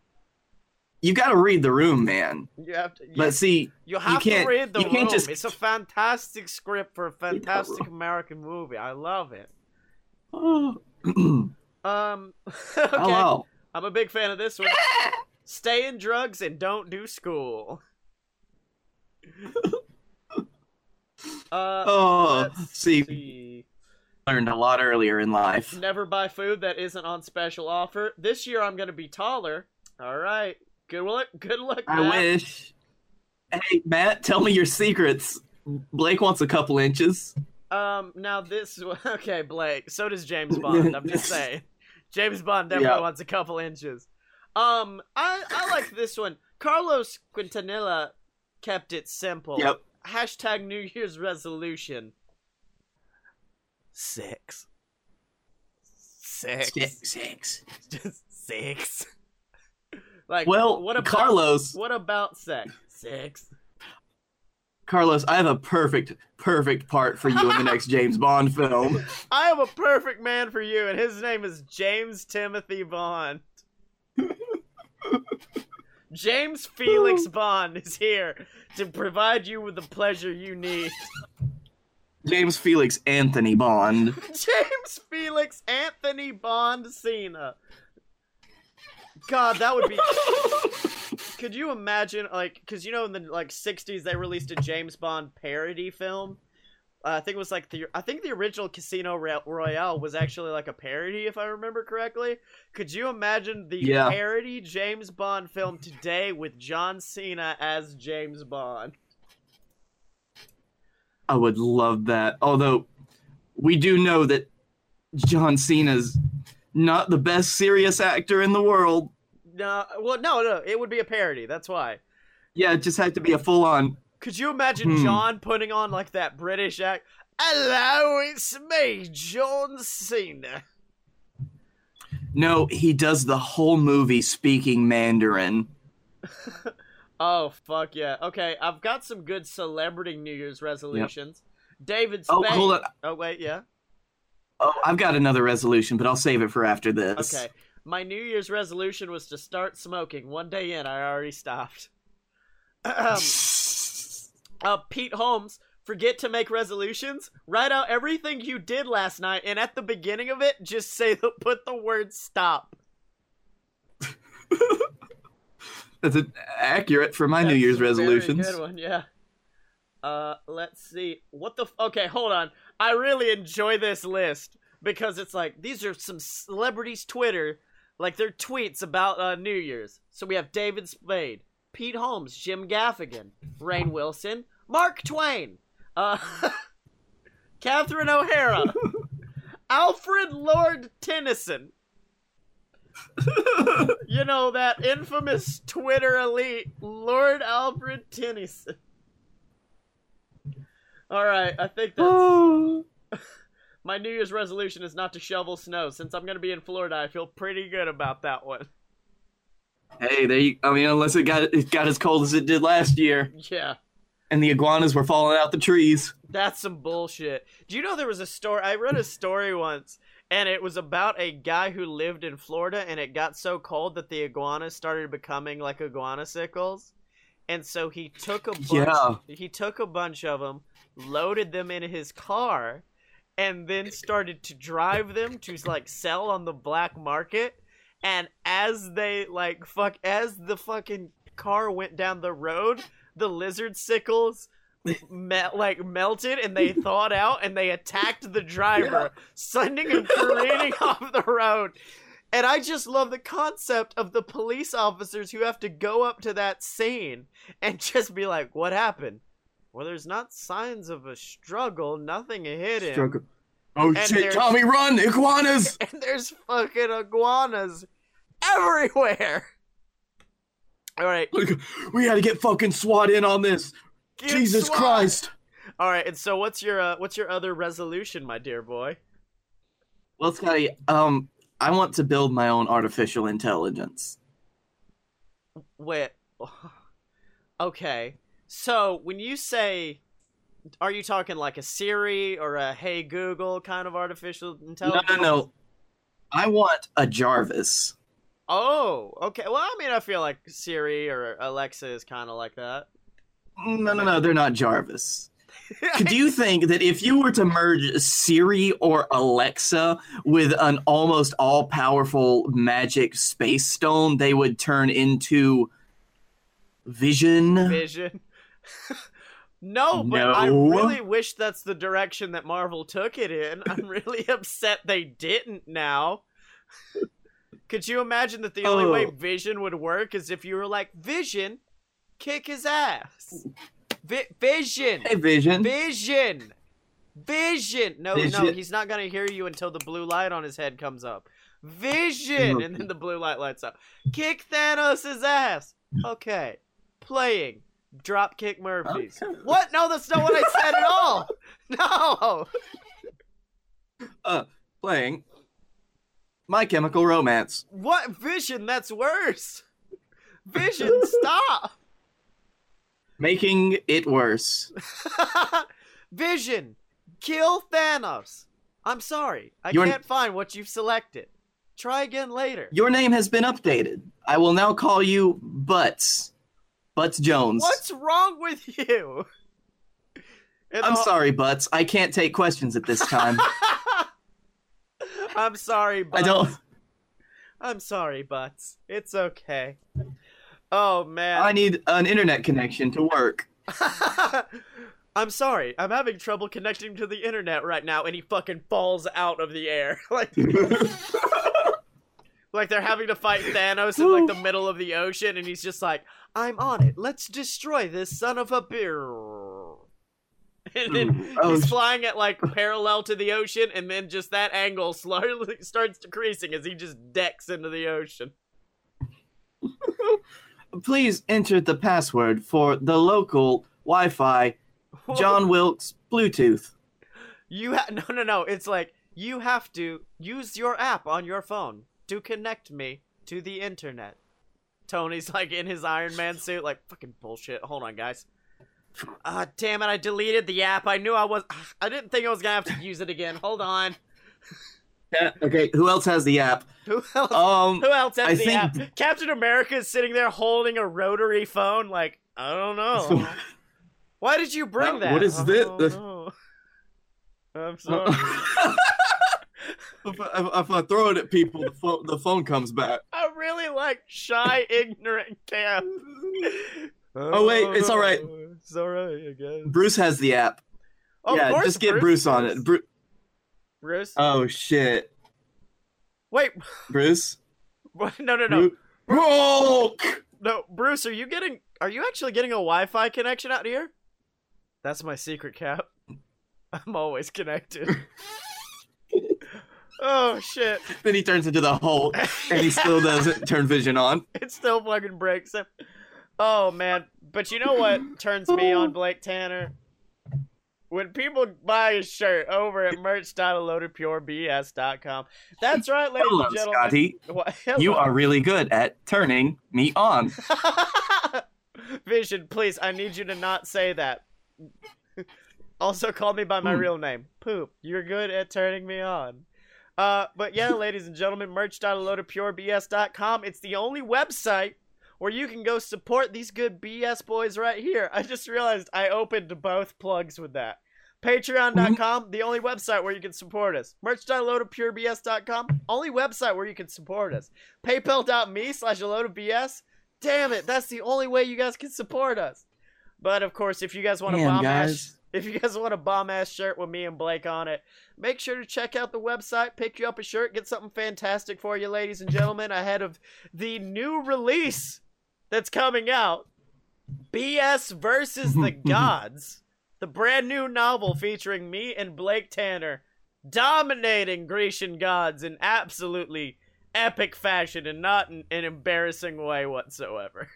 You got to read the room, man. You have to. You, But see, you have can't- to read the you can't room. just- It's a fantastic script for a fantastic American movie. I love it. Oh, Um. okay. wow. I'm a big fan of this one. Stay in drugs and don't do school. Uh, Oh, see, see. learned a lot earlier in life. Never buy food that isn't on special offer. This year I'm gonna be taller. All right. Good luck. Good luck. I Matt. wish. Hey, Matt, tell me your secrets. Blake wants a couple inches. Um. Now this. One, okay, Blake. So does James Bond. I'm just saying. James Bond definitely Yeah. wants a couple inches. Um. I I like this one. Carlos Quintanilla kept it simple. Yep. Hashtag New Year's resolution. Six. Six. Six. Just six. like. Well, what about Carlos, What about sex? Six. Carlos, I have a perfect, perfect part for you in the next James Bond film. I have a perfect man for you, and his name is James Timothy Bond. James Felix Bond is here to provide you with the pleasure you need. James Felix Anthony Bond. James Felix Anthony Bond Cena. God, that would be. Could you imagine, like, because you know in the like '60s they released a James Bond parody film. Uh, I think it was like the I think the original Casino Royale was actually like a parody, if I remember correctly. Could you imagine the Yeah. parody James Bond film today with John Cena as James Bond? I would love that. Although we do know that John Cena's not the best serious actor in the world. No, well, no, no, it would be a parody. That's why. Yeah, it just had to be a full on. Could you imagine Hmm. John putting on like that British act? Hello, it's me, John Cena. No, he does the whole movie speaking Mandarin. Oh fuck yeah. Okay, I've got some good celebrity New Year's resolutions. David Oh, hold on. Oh wait, yeah. Oh, I've got another resolution, but I'll save it for after this. Okay. My New Year's resolution was to start smoking. One day in, I already stopped. um, uh, Pete Holmes, forget to make resolutions. Write out everything you did last night, and at the beginning of it, just say the, put the word stop. That's a- accurate for my New Year's resolutions. Good one, yeah. Uh, let's see. What the? F- okay, hold on. I really enjoy this list because it's like these are some celebrities' Twitter, like their tweets about uh, New Year's. So we have David Spade, Pete Holmes, Jim Gaffigan, Rainn Wilson, Mark Twain, uh, Catherine O'Hara, Alfred Lord Tennyson. you know that infamous Twitter elite, Lord Alfred Tennyson. All right, I think that's. my New Year's resolution is not to shovel snow. Since I'm gonna be in Florida, I feel pretty good about that one. Hey, there I mean, unless it got it got as cold as it did last year, Yeah, and the iguanas were falling out the trees. that's some bullshit. Do you know there was a story? I read a story once, and it was about a guy who lived in Florida, and it got so cold that the iguanas started becoming like iguanasicles, and so he took a bunch. Yeah. He took a bunch of them, loaded them in his car, and then started to drive them to like sell on the black market. And as they like fuck, as the fucking car went down the road, the lizard sickles me- like melted and they thawed out and they attacked the driver, sending him careening off the road. And I just love the concept of the police officers who have to go up to that scene and just be like, "What happened?" Well, there's not signs of a struggle. Nothing hit him. Struggle. Oh And shit, Tommy, run! Iguanas! and there's fucking iguanas everywhere. All right, we gotta get fucking SWAT in on this. get Jesus SWAT. Christ! All right, and so what's your uh, what's your other resolution, my dear boy? Well, Scottye, um, I want to build my own artificial intelligence. Wait. Okay. So when you say, are you talking like a Siri or a Hey Google kind of artificial intelligence? No, no, no. I want a Jarvis. Oh, okay. Well, I mean, I feel like Siri or Alexa is kind of like that. No, no, no, they're not Jarvis. Do you think that if you were to merge Siri or Alexa with an almost all powerful magic space stone, they would turn into Vision? Vision. No, but I really wish that's the direction that Marvel took it in. I'm really upset they didn't now. Could you imagine that the only way Oh. Vision would work is if you were like, Vision, kick his ass. Vi- Vision! Hey, Vision. Vision! Vision! No, no, he's not gonna hear you until the blue light on his head comes up. Vision! And then the blue light lights up. Kick Thanos' ass! Okay. Playing. Dropkick Murphys. Okay. What? No, that's not what I said at all! No! Uh, playing My Chemical Romance. What? Vision? That's worse! Vision, stop! Making it worse. Vision! Kill Thanos! I'm sorry. I You're- can't find what you've selected. Try again later. Your name has been updated. I will now call you Butts. Butts Jones. What's wrong with you? And I'm all- sorry, Butts. I can't take questions at this time. I'm sorry, Butts. I don't. I'm sorry, Butts. It's okay. Oh man. I need an internet connection to work. I'm sorry. I'm having trouble connecting to the internet right now, and he fucking falls out of the air. like, like they're having to fight Thanos in like the middle of the ocean, and he's just like, "I'm on it. Let's destroy this son of a beer." And then Oh, he's flying at like parallel to the ocean, and then just that angle slowly starts decreasing as he just decks into the ocean. Please enter the password for the local Wi-Fi John Wilkes Bluetooth. You ha- no no no. It's like you have to use your app on your phone to connect me to the internet. Tony's like in his Iron Man suit, like fucking bullshit. Hold on, guys. Ah, damn it! I deleted the app. I knew I was. I didn't think I was gonna have to use it again. Hold on. Yeah, okay, who else has the app? Who else? Um, Who else has I the think- app? Captain America is sitting there holding a rotary phone. Like I don't know. Why did you bring Uh, that? what is I this? don't. I'm sorry. if, I, if I throw it at people, the phone, the phone comes back. I really like shy, ignorant Cam. Oh, wait, it's all right. It's all right, I guess. Bruce has the app. Of yeah, just get Bruce, on it. Bru- Bruce. oh shit, wait, Bruce. what? no, no, no, Bru- no. Bruce, are you getting? Are you actually getting a Wi-Fi connection out here? That's my secret, Cap. I'm always connected. Oh shit! Then he turns into the Hulk, and he still doesn't turn vision on. it still fucking breaks him. Oh man, but you know what turns me on Blake Tanner? When people buy a shirt over at merch.aloadofpurebs.com. That's right, ladies Hello, and gentlemen. Scottye. What- You are really good at turning me on. Vision, please, I need you to not say that. also, call me by my Hmm. real name. Poop. You're good at turning me on. Uh, but yeah, ladies and gentlemen, merch.aloadofpurebs.com. It's the only website where you can go support these good BS boys right here. I just realized I opened both plugs with that. Patreon.com, the only website where you can support us. Merch.aloadofpurebs.com, only website where you can support us. PayPal.me slash a load of BS. Damn it, that's the only way you guys can support us. But of course, if you guys want to bomb guys. If you guys want a bomb ass shirt with me and Blake on it, make sure to check out the website, pick you up a shirt, get something fantastic for you, ladies and gentlemen, ahead of the new release that's coming out. BS versus the Gods, the brand new novel featuring me and Blake Tanner dominating Grecian gods in absolutely epic fashion and not in an embarrassing way whatsoever.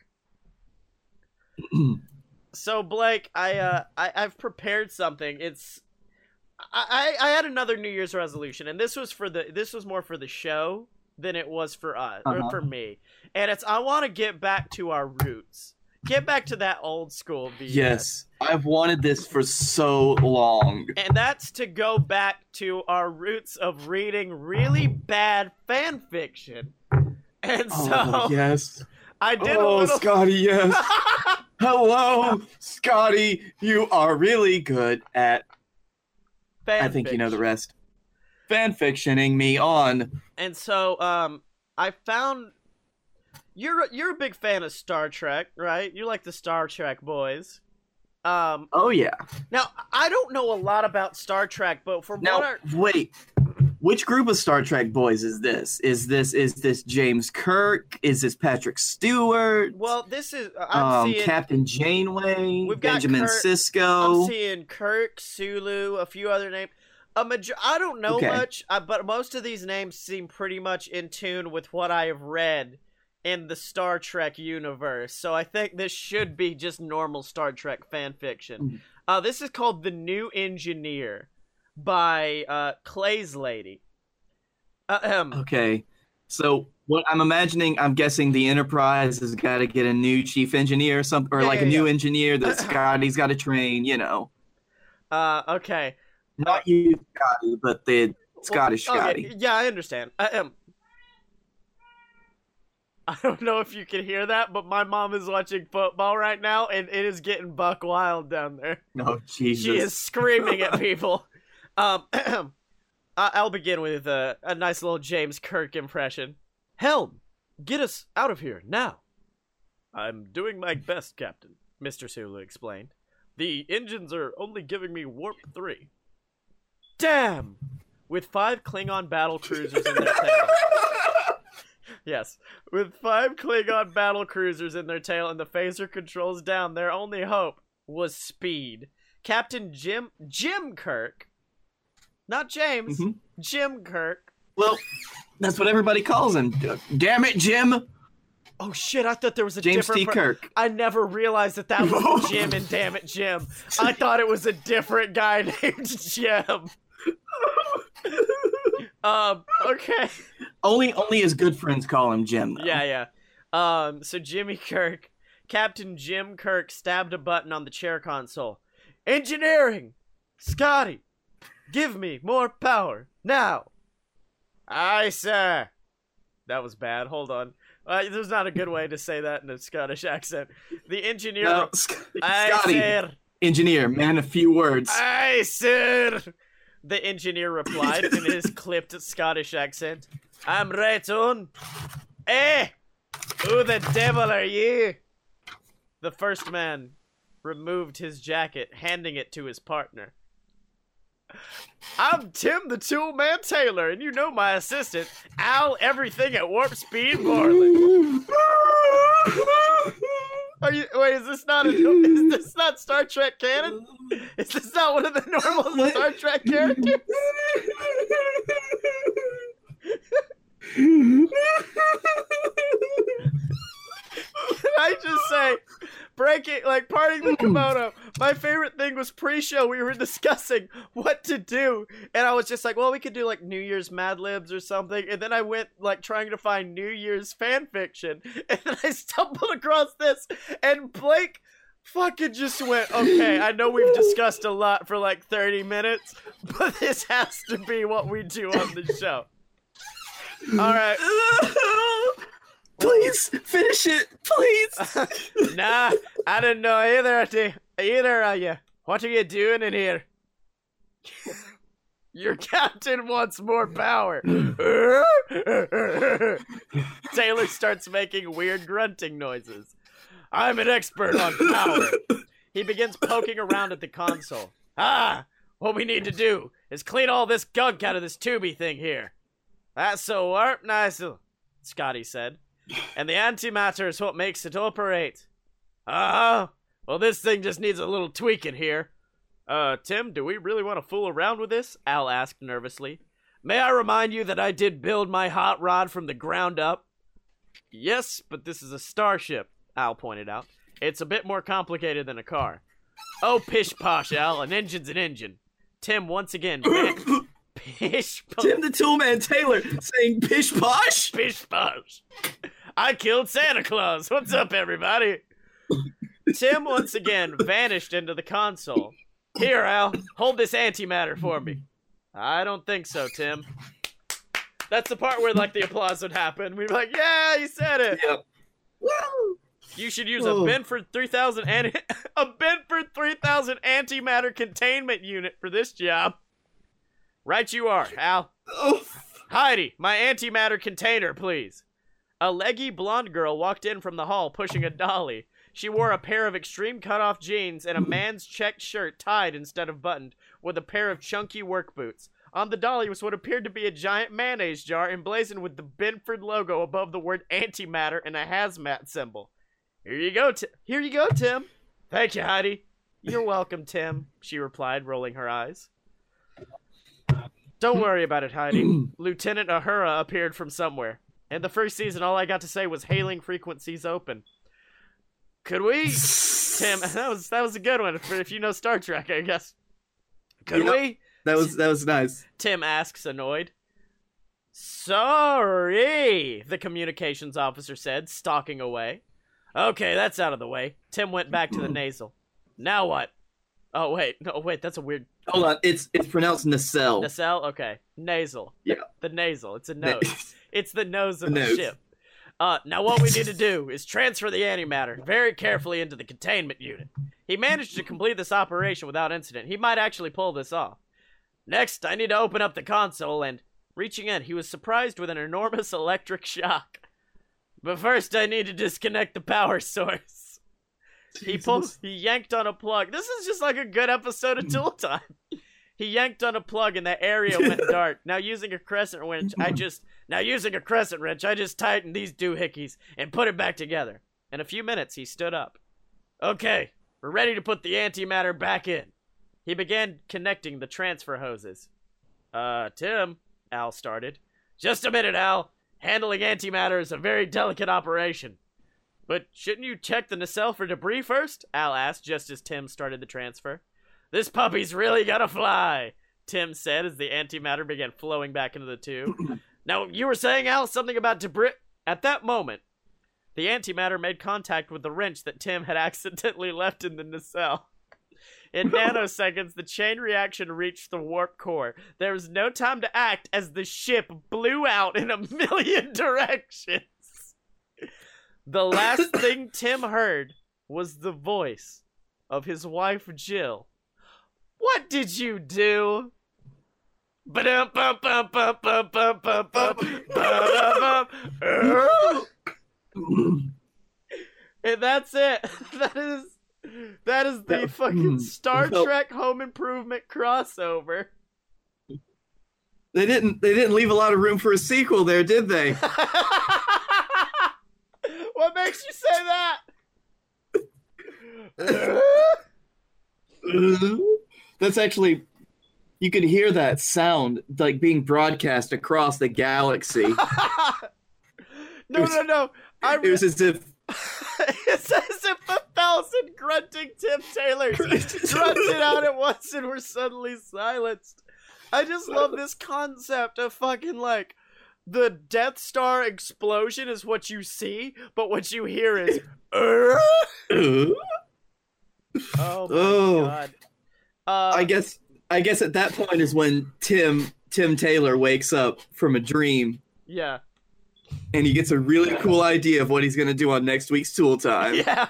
so Blake, I uh I, I've prepared something. It's I, I I had another New Year's resolution, and this was for the this was more for the show than it was for us or Uh-huh. for me. And it's I want to get back to our roots. Get back to that old school BS. Yes, I've wanted this for so long. And that's to go back to our roots of reading really bad fan fiction. And so Oh, yes. I did a Oh, little Scottye, yes. Hello, Scottye. You are really good at. fan I think you know the rest. Fanfictioning me on. And so um I found you're you're a big fan of Star Trek, right? You're like the Star Trek boys. Um Oh yeah. now I don't know a lot about Star Trek, but from Now what I wait. Which group of Star Trek boys is this? Is this is this James Kirk? Is this Patrick Stewart? well, this is um, seeing Captain Janeway, We've got Benjamin Kirk- Sisko. I'm seeing Kirk, Sulu, a few other names. A major- I don't know Okay. much, uh, but most of these names seem pretty much in tune with what I have read in the Star Trek universe. So I think this should be just normal Star Trek fan fiction. Mhm. Uh, this is called The New Engineer by uh, Clay's Lady. Uh, um, Okay. So what I'm imagining, I'm guessing the Enterprise has got to get a new chief engineer or something, or Yeah, like yeah, a new yeah. engineer that Scotty's got to train. You know, uh, okay. not you, Scottye, but the Scottish Well, okay, Scotty. Yeah, I understand. Uh, um, I don't know if you can hear that, but my mom is watching football right now, and it is getting buck wild down there. Oh Jesus! She is screaming at people. Um, I'll begin with a, a nice little James Kirk impression. Helm, get us out of here now. I'm doing my best, Captain. Mr. Sulu explained. The engines are only giving me warp three. Damn! With five Klingon battle cruisers in their tail. yes, with five Klingon battle cruisers in their tail and the phaser controls down, their only hope was speed. Captain Jim Jim Kirk, not James, Mhm. Jim Kirk. Well, that's what everybody calls him. Damn it, Jim! Oh shit! I thought there was a James different. T. Kirk. I never realized that that was Jim and damn it, Jim. I thought it was a different guy named Jim. um. Okay. Only, only his good friends call him Jim. Though. Yeah. Yeah. Um. So Jimmy Kirk, Captain Jim Kirk, stabbed a button on the chair console. Engineering, Scotty, give me more power now. Aye, sir. That was bad. Hold on. Uh, there's not a good way to say that in a Scottish accent. The engineer. No, Sc- Aye, Scotty, sir. engineer, man, a few words. Aye, sir. The engineer replied in his clipped Scottish accent. I'm right on. Eh? Who the devil are you? The first man removed his jacket, handing it to his partner. I'm Tim the Tool Man Taylor, and you know my assistant, Al Everything at Warp Speed Borland. Are you wait, is this not a is this not Star Trek canon? Is this not one of the normal Star Trek characters? Can I just say, breaking like parting the kimono. My favorite thing was pre-show. We were discussing what to do, and I was just like, "Well, we could do like New Year's Mad Libs or something." And then I went like trying to find New Year's fan fiction, and then I stumbled across this, and Blake fucking just went, "Okay, I know we've discussed a lot for like thirty minutes, but this has to be what we do on the show." All right. Please finish it, please. nah, I don't know either of you. Either of you. What are you doing in here? Your captain wants more power. Taylor starts making weird grunting noises. I'm an expert on power. He begins poking around at the console. Ah, what we need to do is clean all this gunk out of this tubey thing here. That's so warp nice, Scotty said and the antimatter is what makes it operate. Ah, well, this thing just needs a little tweaking here. Uh, Tim, do we really want to fool around with this? Al asked nervously. May I remind you that I did build my hot rod from the ground up? Yes, but this is a starship, Al pointed out. It's a bit more complicated than a car. Oh, pish posh, Al, an engine's an engine. Tim once again. ban- pish posh. Tim the Toolman Taylor saying pish posh. Pish posh. I killed Santa Claus. What's up, everybody? Tim once again vanished into the console. Here, Al, hold this antimatter for me. I don't think so, Tim. That's the part where like the applause would happen. We'd be like, "Yeah, you said it." Yep. Woo! You should use a Whoa. Benford 3000 anti- a Benford 3000 antimatter containment unit for this job. Right you are, Al. Oh, Heidi, my antimatter container, please. A leggy blonde girl walked in from the hall pushing a dolly. She wore a pair of extreme cutoff jeans and a man's checked shirt tied instead of buttoned, with a pair of chunky work boots. On the dolly was what appeared to be a giant mayonnaise jar emblazoned with the Benford logo above the word antimatter and a hazmat symbol. Here you go, Ti- Here you go, Tim. Thank you, Heidi. You're welcome, Tim, she replied, rolling her eyes. Don't worry about it, Heidi. Lieutenant Uhura appeared from somewhere. In the first season, all I got to say was hailing frequencies open. Could we, Tim? That was that was a good one for if you know Star Trek, I guess. Could we? that was that was nice. Tim asks, annoyed. Sorry, the communications officer said, stalking away. Okay, that's out of the way. Tim went back to the nasal. Now what? Oh wait, no wait, that's a weird Hold on, it's it's pronounced nacelle. Nacelle? Okay. Nasal. Yeah. The nasal. It's a nose. it's the nose of The the, nose. ship. Uh, now what we need to do is transfer the antimatter very carefully into the containment unit. He managed to complete this operation without incident. He might actually pull this off. Next, I need to open up the console and, reaching in, he was surprised with an enormous electric shock. But first, I need to disconnect the power source. He pulled, he yanked on a plug. This is just like a good episode of Tool Time. He yanked on a plug and the area went dark. Now using a crescent wrench, I just now using a crescent wrench, I just tightened these doohickeys and put it back together. In a few minutes, he stood up. Okay, we're ready to put the antimatter back in. He began connecting the transfer hoses. Uh, Tim, Al started. Just a minute, Al. Handling antimatter is a very delicate operation. But shouldn't you check the nacelle for debris first? Al asked just as Tim started the transfer. This puppy's really gonna fly, Tim said as the antimatter began flowing back into the tube. now, you were saying, Al, something about debris. At that moment, the antimatter made contact with the wrench that Tim had accidentally left in the nacelle. In nanoseconds, the chain reaction reached the warp core. There was no time to act as the ship blew out in a million directions. The last thing Tim heard was the voice of his wife, Jill. What did you do? And that's it. That is that is the That- fucking Star well- Trek Home Improvement crossover. They didn't. They didn't leave a lot of room for a sequel there, did they? what makes you say that? That's actually. You could hear that sound like being broadcast across the galaxy. no, was- no, no. I It was as if it's as if a thousand grunting Tim Taylors grunted out at once and were suddenly silenced. I just love this concept of fucking like the Death Star explosion is what you see, but what you hear is. "Uh." "Uh, Oh my Oh. god. Uh, I guess I guess at that point is when Tim Tim Taylor wakes up from a dream yeah. and he gets a really cool idea of what he's gonna do on next week's Tool Time. Yeah.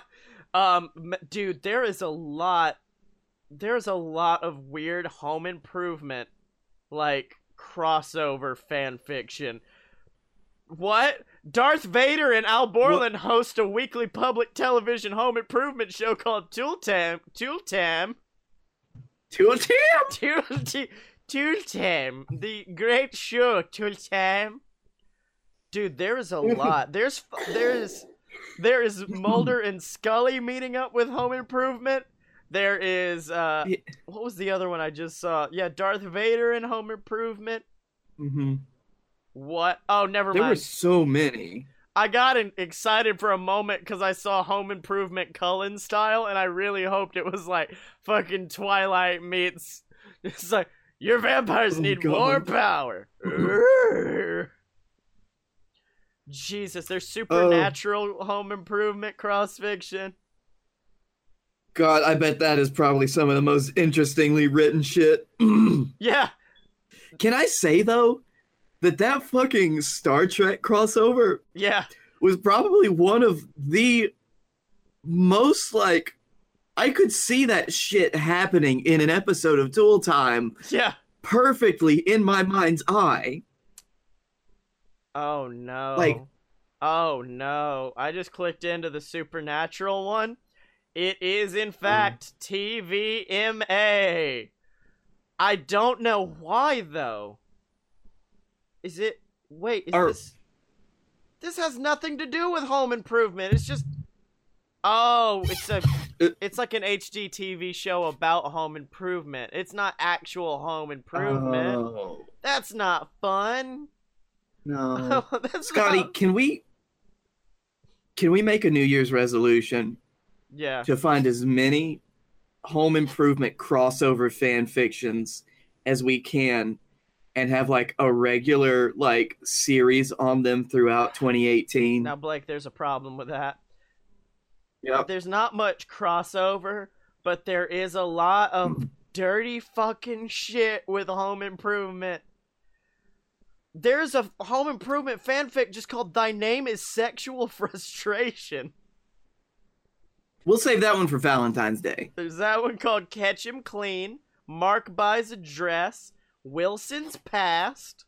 Um, dude, there is a lot. There's a lot of weird home improvement, like crossover fan fiction. What? Darth Vader and Al Borland host a weekly public television home improvement show called Tool Tam. Tool Tam. Tool Tim. Tool T- Tool Tam. The great show Tool Tam. Dude, there is a lot. There's there's there is Mulder and Scully meeting up with Home Improvement. There is uh Yeah. what was the other one I just saw? Yeah, Darth Vader and Home Improvement. Mm-hmm. What? Oh, never There mind. There were so many. I got excited for a moment because I saw Home Improvement Cullen style, and I really hoped it was like fucking Twilight meets. It's like your vampires Oh, need God. more power. Jesus, there's oh. supernatural Home Improvement cross fiction. God, I bet that is probably some of the most interestingly written shit. Yeah, Can I say though that that fucking Star Trek crossover yeah, was probably one of the most like I could see that shit happening in an episode of Tool Time yeah. perfectly in my mind's eye. Oh no. Like- oh no. I just clicked into the supernatural one. It is in mm. fact TVMA. I don't know why though. Is it wait, is this This has nothing to do with home improvement. It's just Oh, it's a it's like an HD TV show about home improvement. It's not actual home improvement. Oh, That's not fun. no. That's Scottye, not- can we can we make a New Year's resolution Yeah. to find as many home improvement crossover fan fictions as we can and have like a regular like series on them throughout 2018. Now, Blake, there's a problem with that. Yep. There's not much crossover, but there is a lot of hmm. dirty fucking shit with home improvement. there's a home improvement fanfic just called Thy Name is Sexual Frustration. We'll save that one for Valentine's Day. There's that one called Catch Him Clean, Mark Buys a Dress, Wilson's Past.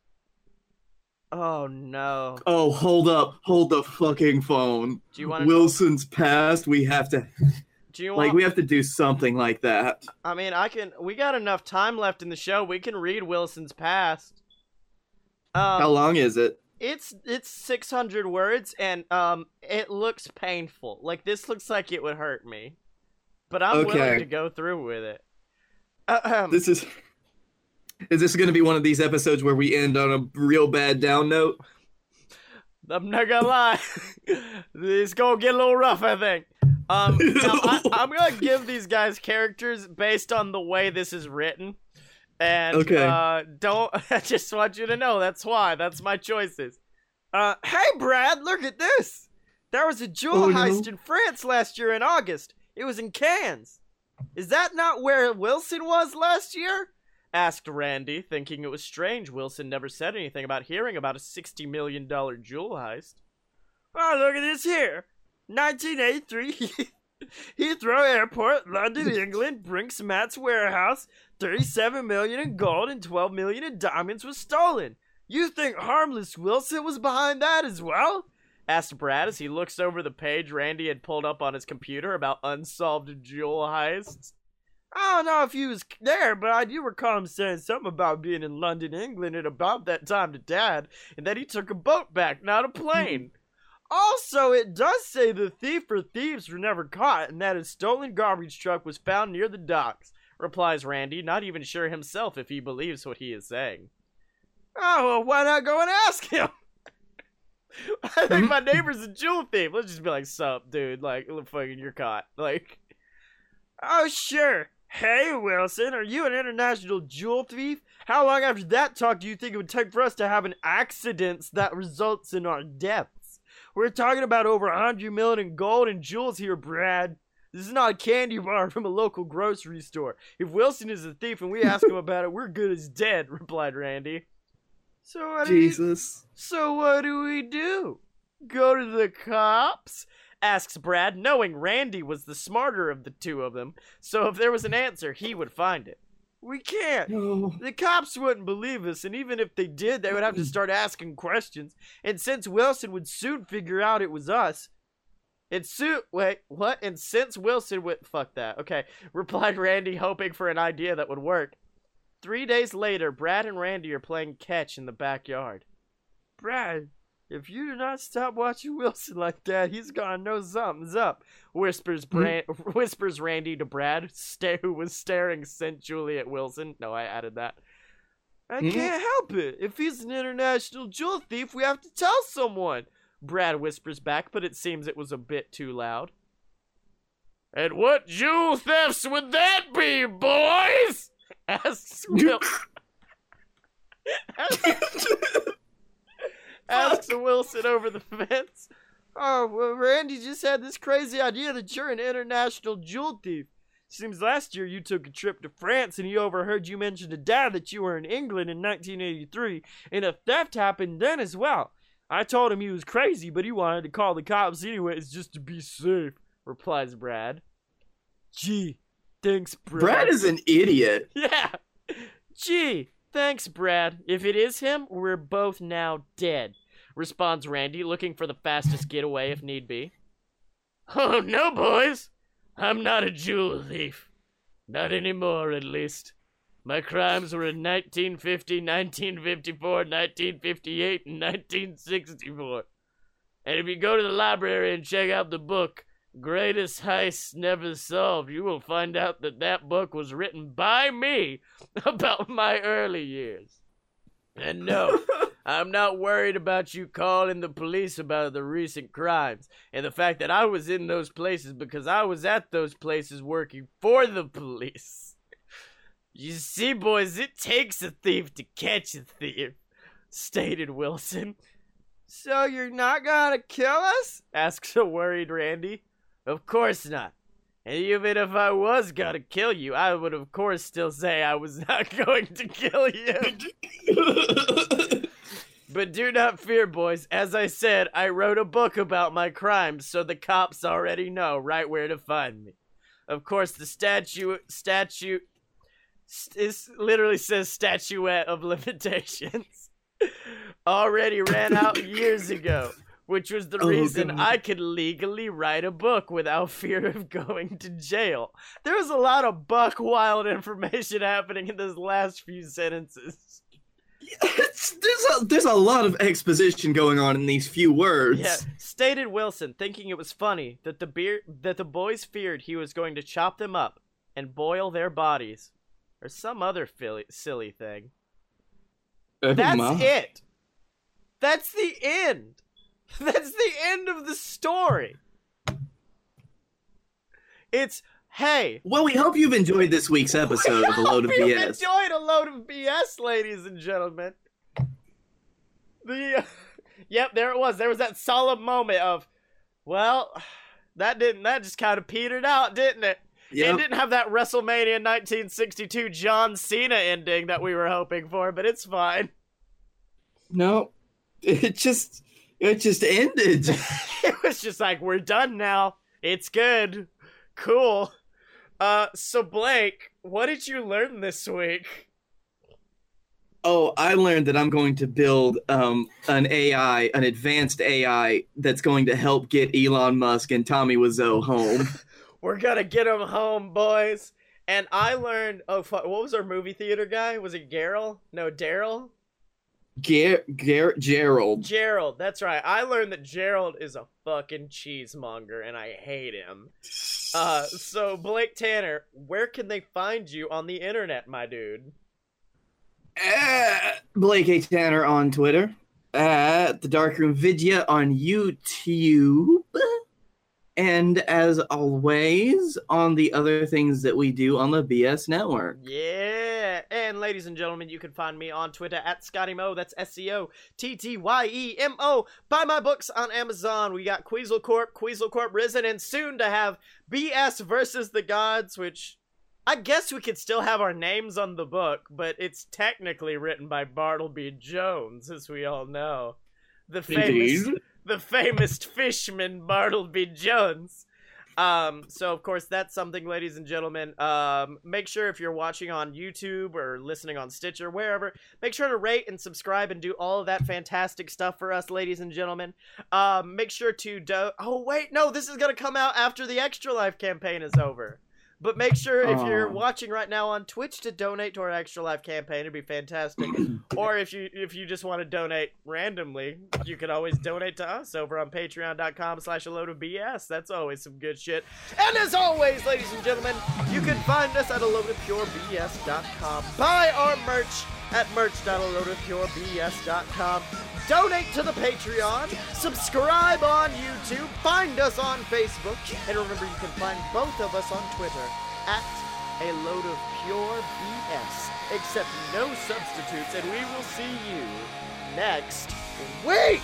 Oh no. Oh, hold up. Hold the fucking phone. Do you want Wilson's past. We have to do you want like we have to do something like that. I mean, I can we got enough time left in the show. We can read Wilson's Past. Um, How long is it? It's it's 600 words and um it looks painful. Like this looks like it would hurt me. But I'm willing to go through with it. This is Is this going to be one of these episodes where we end on a real bad down note? I'm not gonna lie. it's gonna get a little rough, I think. Um, now I, I'm gonna give these guys characters based on the way this is written, and Okay. uh, don't. I just want you to know that's why. That's my choices. Uh, hey, Brad, look at this. There was a jewel Oh, no. heist in France last year in August. It was in Cannes. Is that not where Wilson was last year? Asked Randy, thinking it was strange Wilson never said anything about hearing about a $60 million jewel heist. Oh, look at this here. 1983, Heathrow Airport, London, England, Brink's-Mat's warehouse, 37 million in gold and 12 million in diamonds was stolen. You think harmless Wilson was behind that as well? Asked Brad as he looks over the page Randy had pulled up on his computer about unsolved jewel heists. I don't know if he was there, but I do recall him saying something about being in London, England at about that time to Dad, and that he took a boat back, not a plane. Hmm. Also, it does say the thief or thieves were never caught, and that a stolen garbage truck was found near the docks, replies Randy, not even sure himself if he believes what he is saying. Oh, well, why not go and ask him? I think my neighbor's a jewel thief. Let's just be like, sup, dude. Like, look, fucking, you're caught. Like, oh, sure. Hey, Wilson, are you an international jewel thief? How long after that talk do you think it would take for us to have an accident that results in our deaths? We're talking about over a hundred million in gold and jewels here, Brad. This is not a candy bar from a local grocery store. If Wilson is a thief and we ask him about it, we're good as dead, replied Randy. So what do you Jesus. so what do we do? Go to the cops? Asks Brad, knowing Randy was the smarter of the two of them, so if there was an answer, he would find it. We can't. No. The cops wouldn't believe us, and even if they did, they would have to mm. start asking questions. And since Wilson would soon figure out it was us, and soon wait, what? And since Wilson would fuck that. Okay, replied Randy, hoping for an idea that would work. Three days later, Brad and Randy are playing catch in the backyard. Brad, if you do not stop watching Wilson like that, he's gonna know something's up. Whispers Brand, whispers Randy to Brad, sta- who was staring sensually at Wilson. No, I added that. I Hmm? can't help it. If he's an international jewel thief, we have to tell someone. Brad whispers back, but it seems it was a bit too loud. And what jewel thefts would that be, boys? Asks Will. asks, asks Wilson over the fence. Oh, well, Randy just had this crazy idea that you're an international jewel thief. Seems last year you took a trip to France and he overheard you mention to Dad that you were in England in 1983 and a theft happened then as well. I told him he was crazy, but he wanted to call the cops anyways just to be safe, replies Brad. Gee, thanks, Brad. Brad is an idiot. Yeah. Gee, thanks, Brad. If it is him, we're both now dead, responds Randy, looking for the fastest getaway if need be. Oh, no, boys. I'm not a jewel thief. Not anymore, at least. My crimes were in 1950, 1954, 1958, and 1964. And if you go to the library and check out the book, Greatest Heists Never Solved, you will find out that that book was written by me about my early years. And no, I'm not worried about you calling the police about the recent crimes and the fact that I was in those places because I was at those places working for the police. You see, boys, it takes a thief to catch a thief, stated Wilson. So you're not gonna kill us? asks a worried Randy. Of course not. And even if I was gonna kill you, I would of course still say I was not going to kill you. But do not fear, boys. As I said, I wrote a book about my crimes, so the cops already know right where to find me. Of course, the statue statue is literally says statuette of limitations already ran out years ago, which was the Oh, reason God. I could legally write a book without fear of going to jail. There was a lot of buck wild information happening in those last few sentences. It's, there's a there's a lot of exposition going on in these few words. Yeah, stated Wilson, thinking it was funny that the beer that the boys feared he was going to chop them up and boil their bodies, or some other filly, silly thing. Oh, That's it. That's the end. That's the end of the story. It's hey. Well, we hope you've enjoyed this week's episode of a load of you've BS. enjoyed a load of BS, ladies and gentlemen. The yep, there it was. There was that solemn moment of, well, that didn't. That just kind of petered out, didn't it? It didn't have that WrestleMania 1962 John Cena ending that we were hoping for, but it's fine. No, it just it just ended. it was just like we're done now. It's good. Cool. Uh so Blake, what did you learn this week? Oh, I learned that I'm going to build um, an AI, an advanced AI that's going to help get Elon Musk and Tommy Wiseau home. We're gonna get them home, boys. And I learned oh fu- what was our movie theater guy? Was it Gerald? No, Daryl? Ger- Ger- Gerald. Gerald, that's right. I learned that Gerald is a fucking cheesemonger and I hate him. Uh so Blake Tanner, where can they find you on the internet, my dude? At Blake A. Tanner on Twitter. At the Darkroom Vidya on YouTube. And as always, on the other things that we do on the BS Network. Yeah, and ladies and gentlemen, you can find me on Twitter at Scottyemo. That's S C O T T Y E M O. Buy my books on Amazon. We got Queasel Corp, Queasel Corp Risen, and soon to have BS versus the Gods, which I guess we could still have our names on the book, but it's technically written by Bartleby Jones, as we all know, the famous Indeed. the famous fishman Bartleby Jones. Um, so of course that's something, ladies and gentlemen. Um, make sure if you're watching on YouTube or listening on Stitcher, wherever, make sure to rate and subscribe and do all of that fantastic stuff for us, ladies and gentlemen. Um, make sure to do. Oh wait, no, this is gonna come out after the Extra Life campaign is over. But make sure if you're Aw. watching right now on Twitch to donate to our Extra Life campaign, it'd be fantastic. or if you if you just want to donate randomly, you can always donate to us over on patreon.com slash a load of BS. That's always some good shit. And as always, ladies and gentlemen, you can find us at a load of pure BS.com. Buy our merch at merch.aloadofpurebs.com. Donate to the Patreon, subscribe on YouTube, find us on Facebook, and remember you can find both of us on Twitter at a load of pure BS. Except no substitutes, and we will see you next week!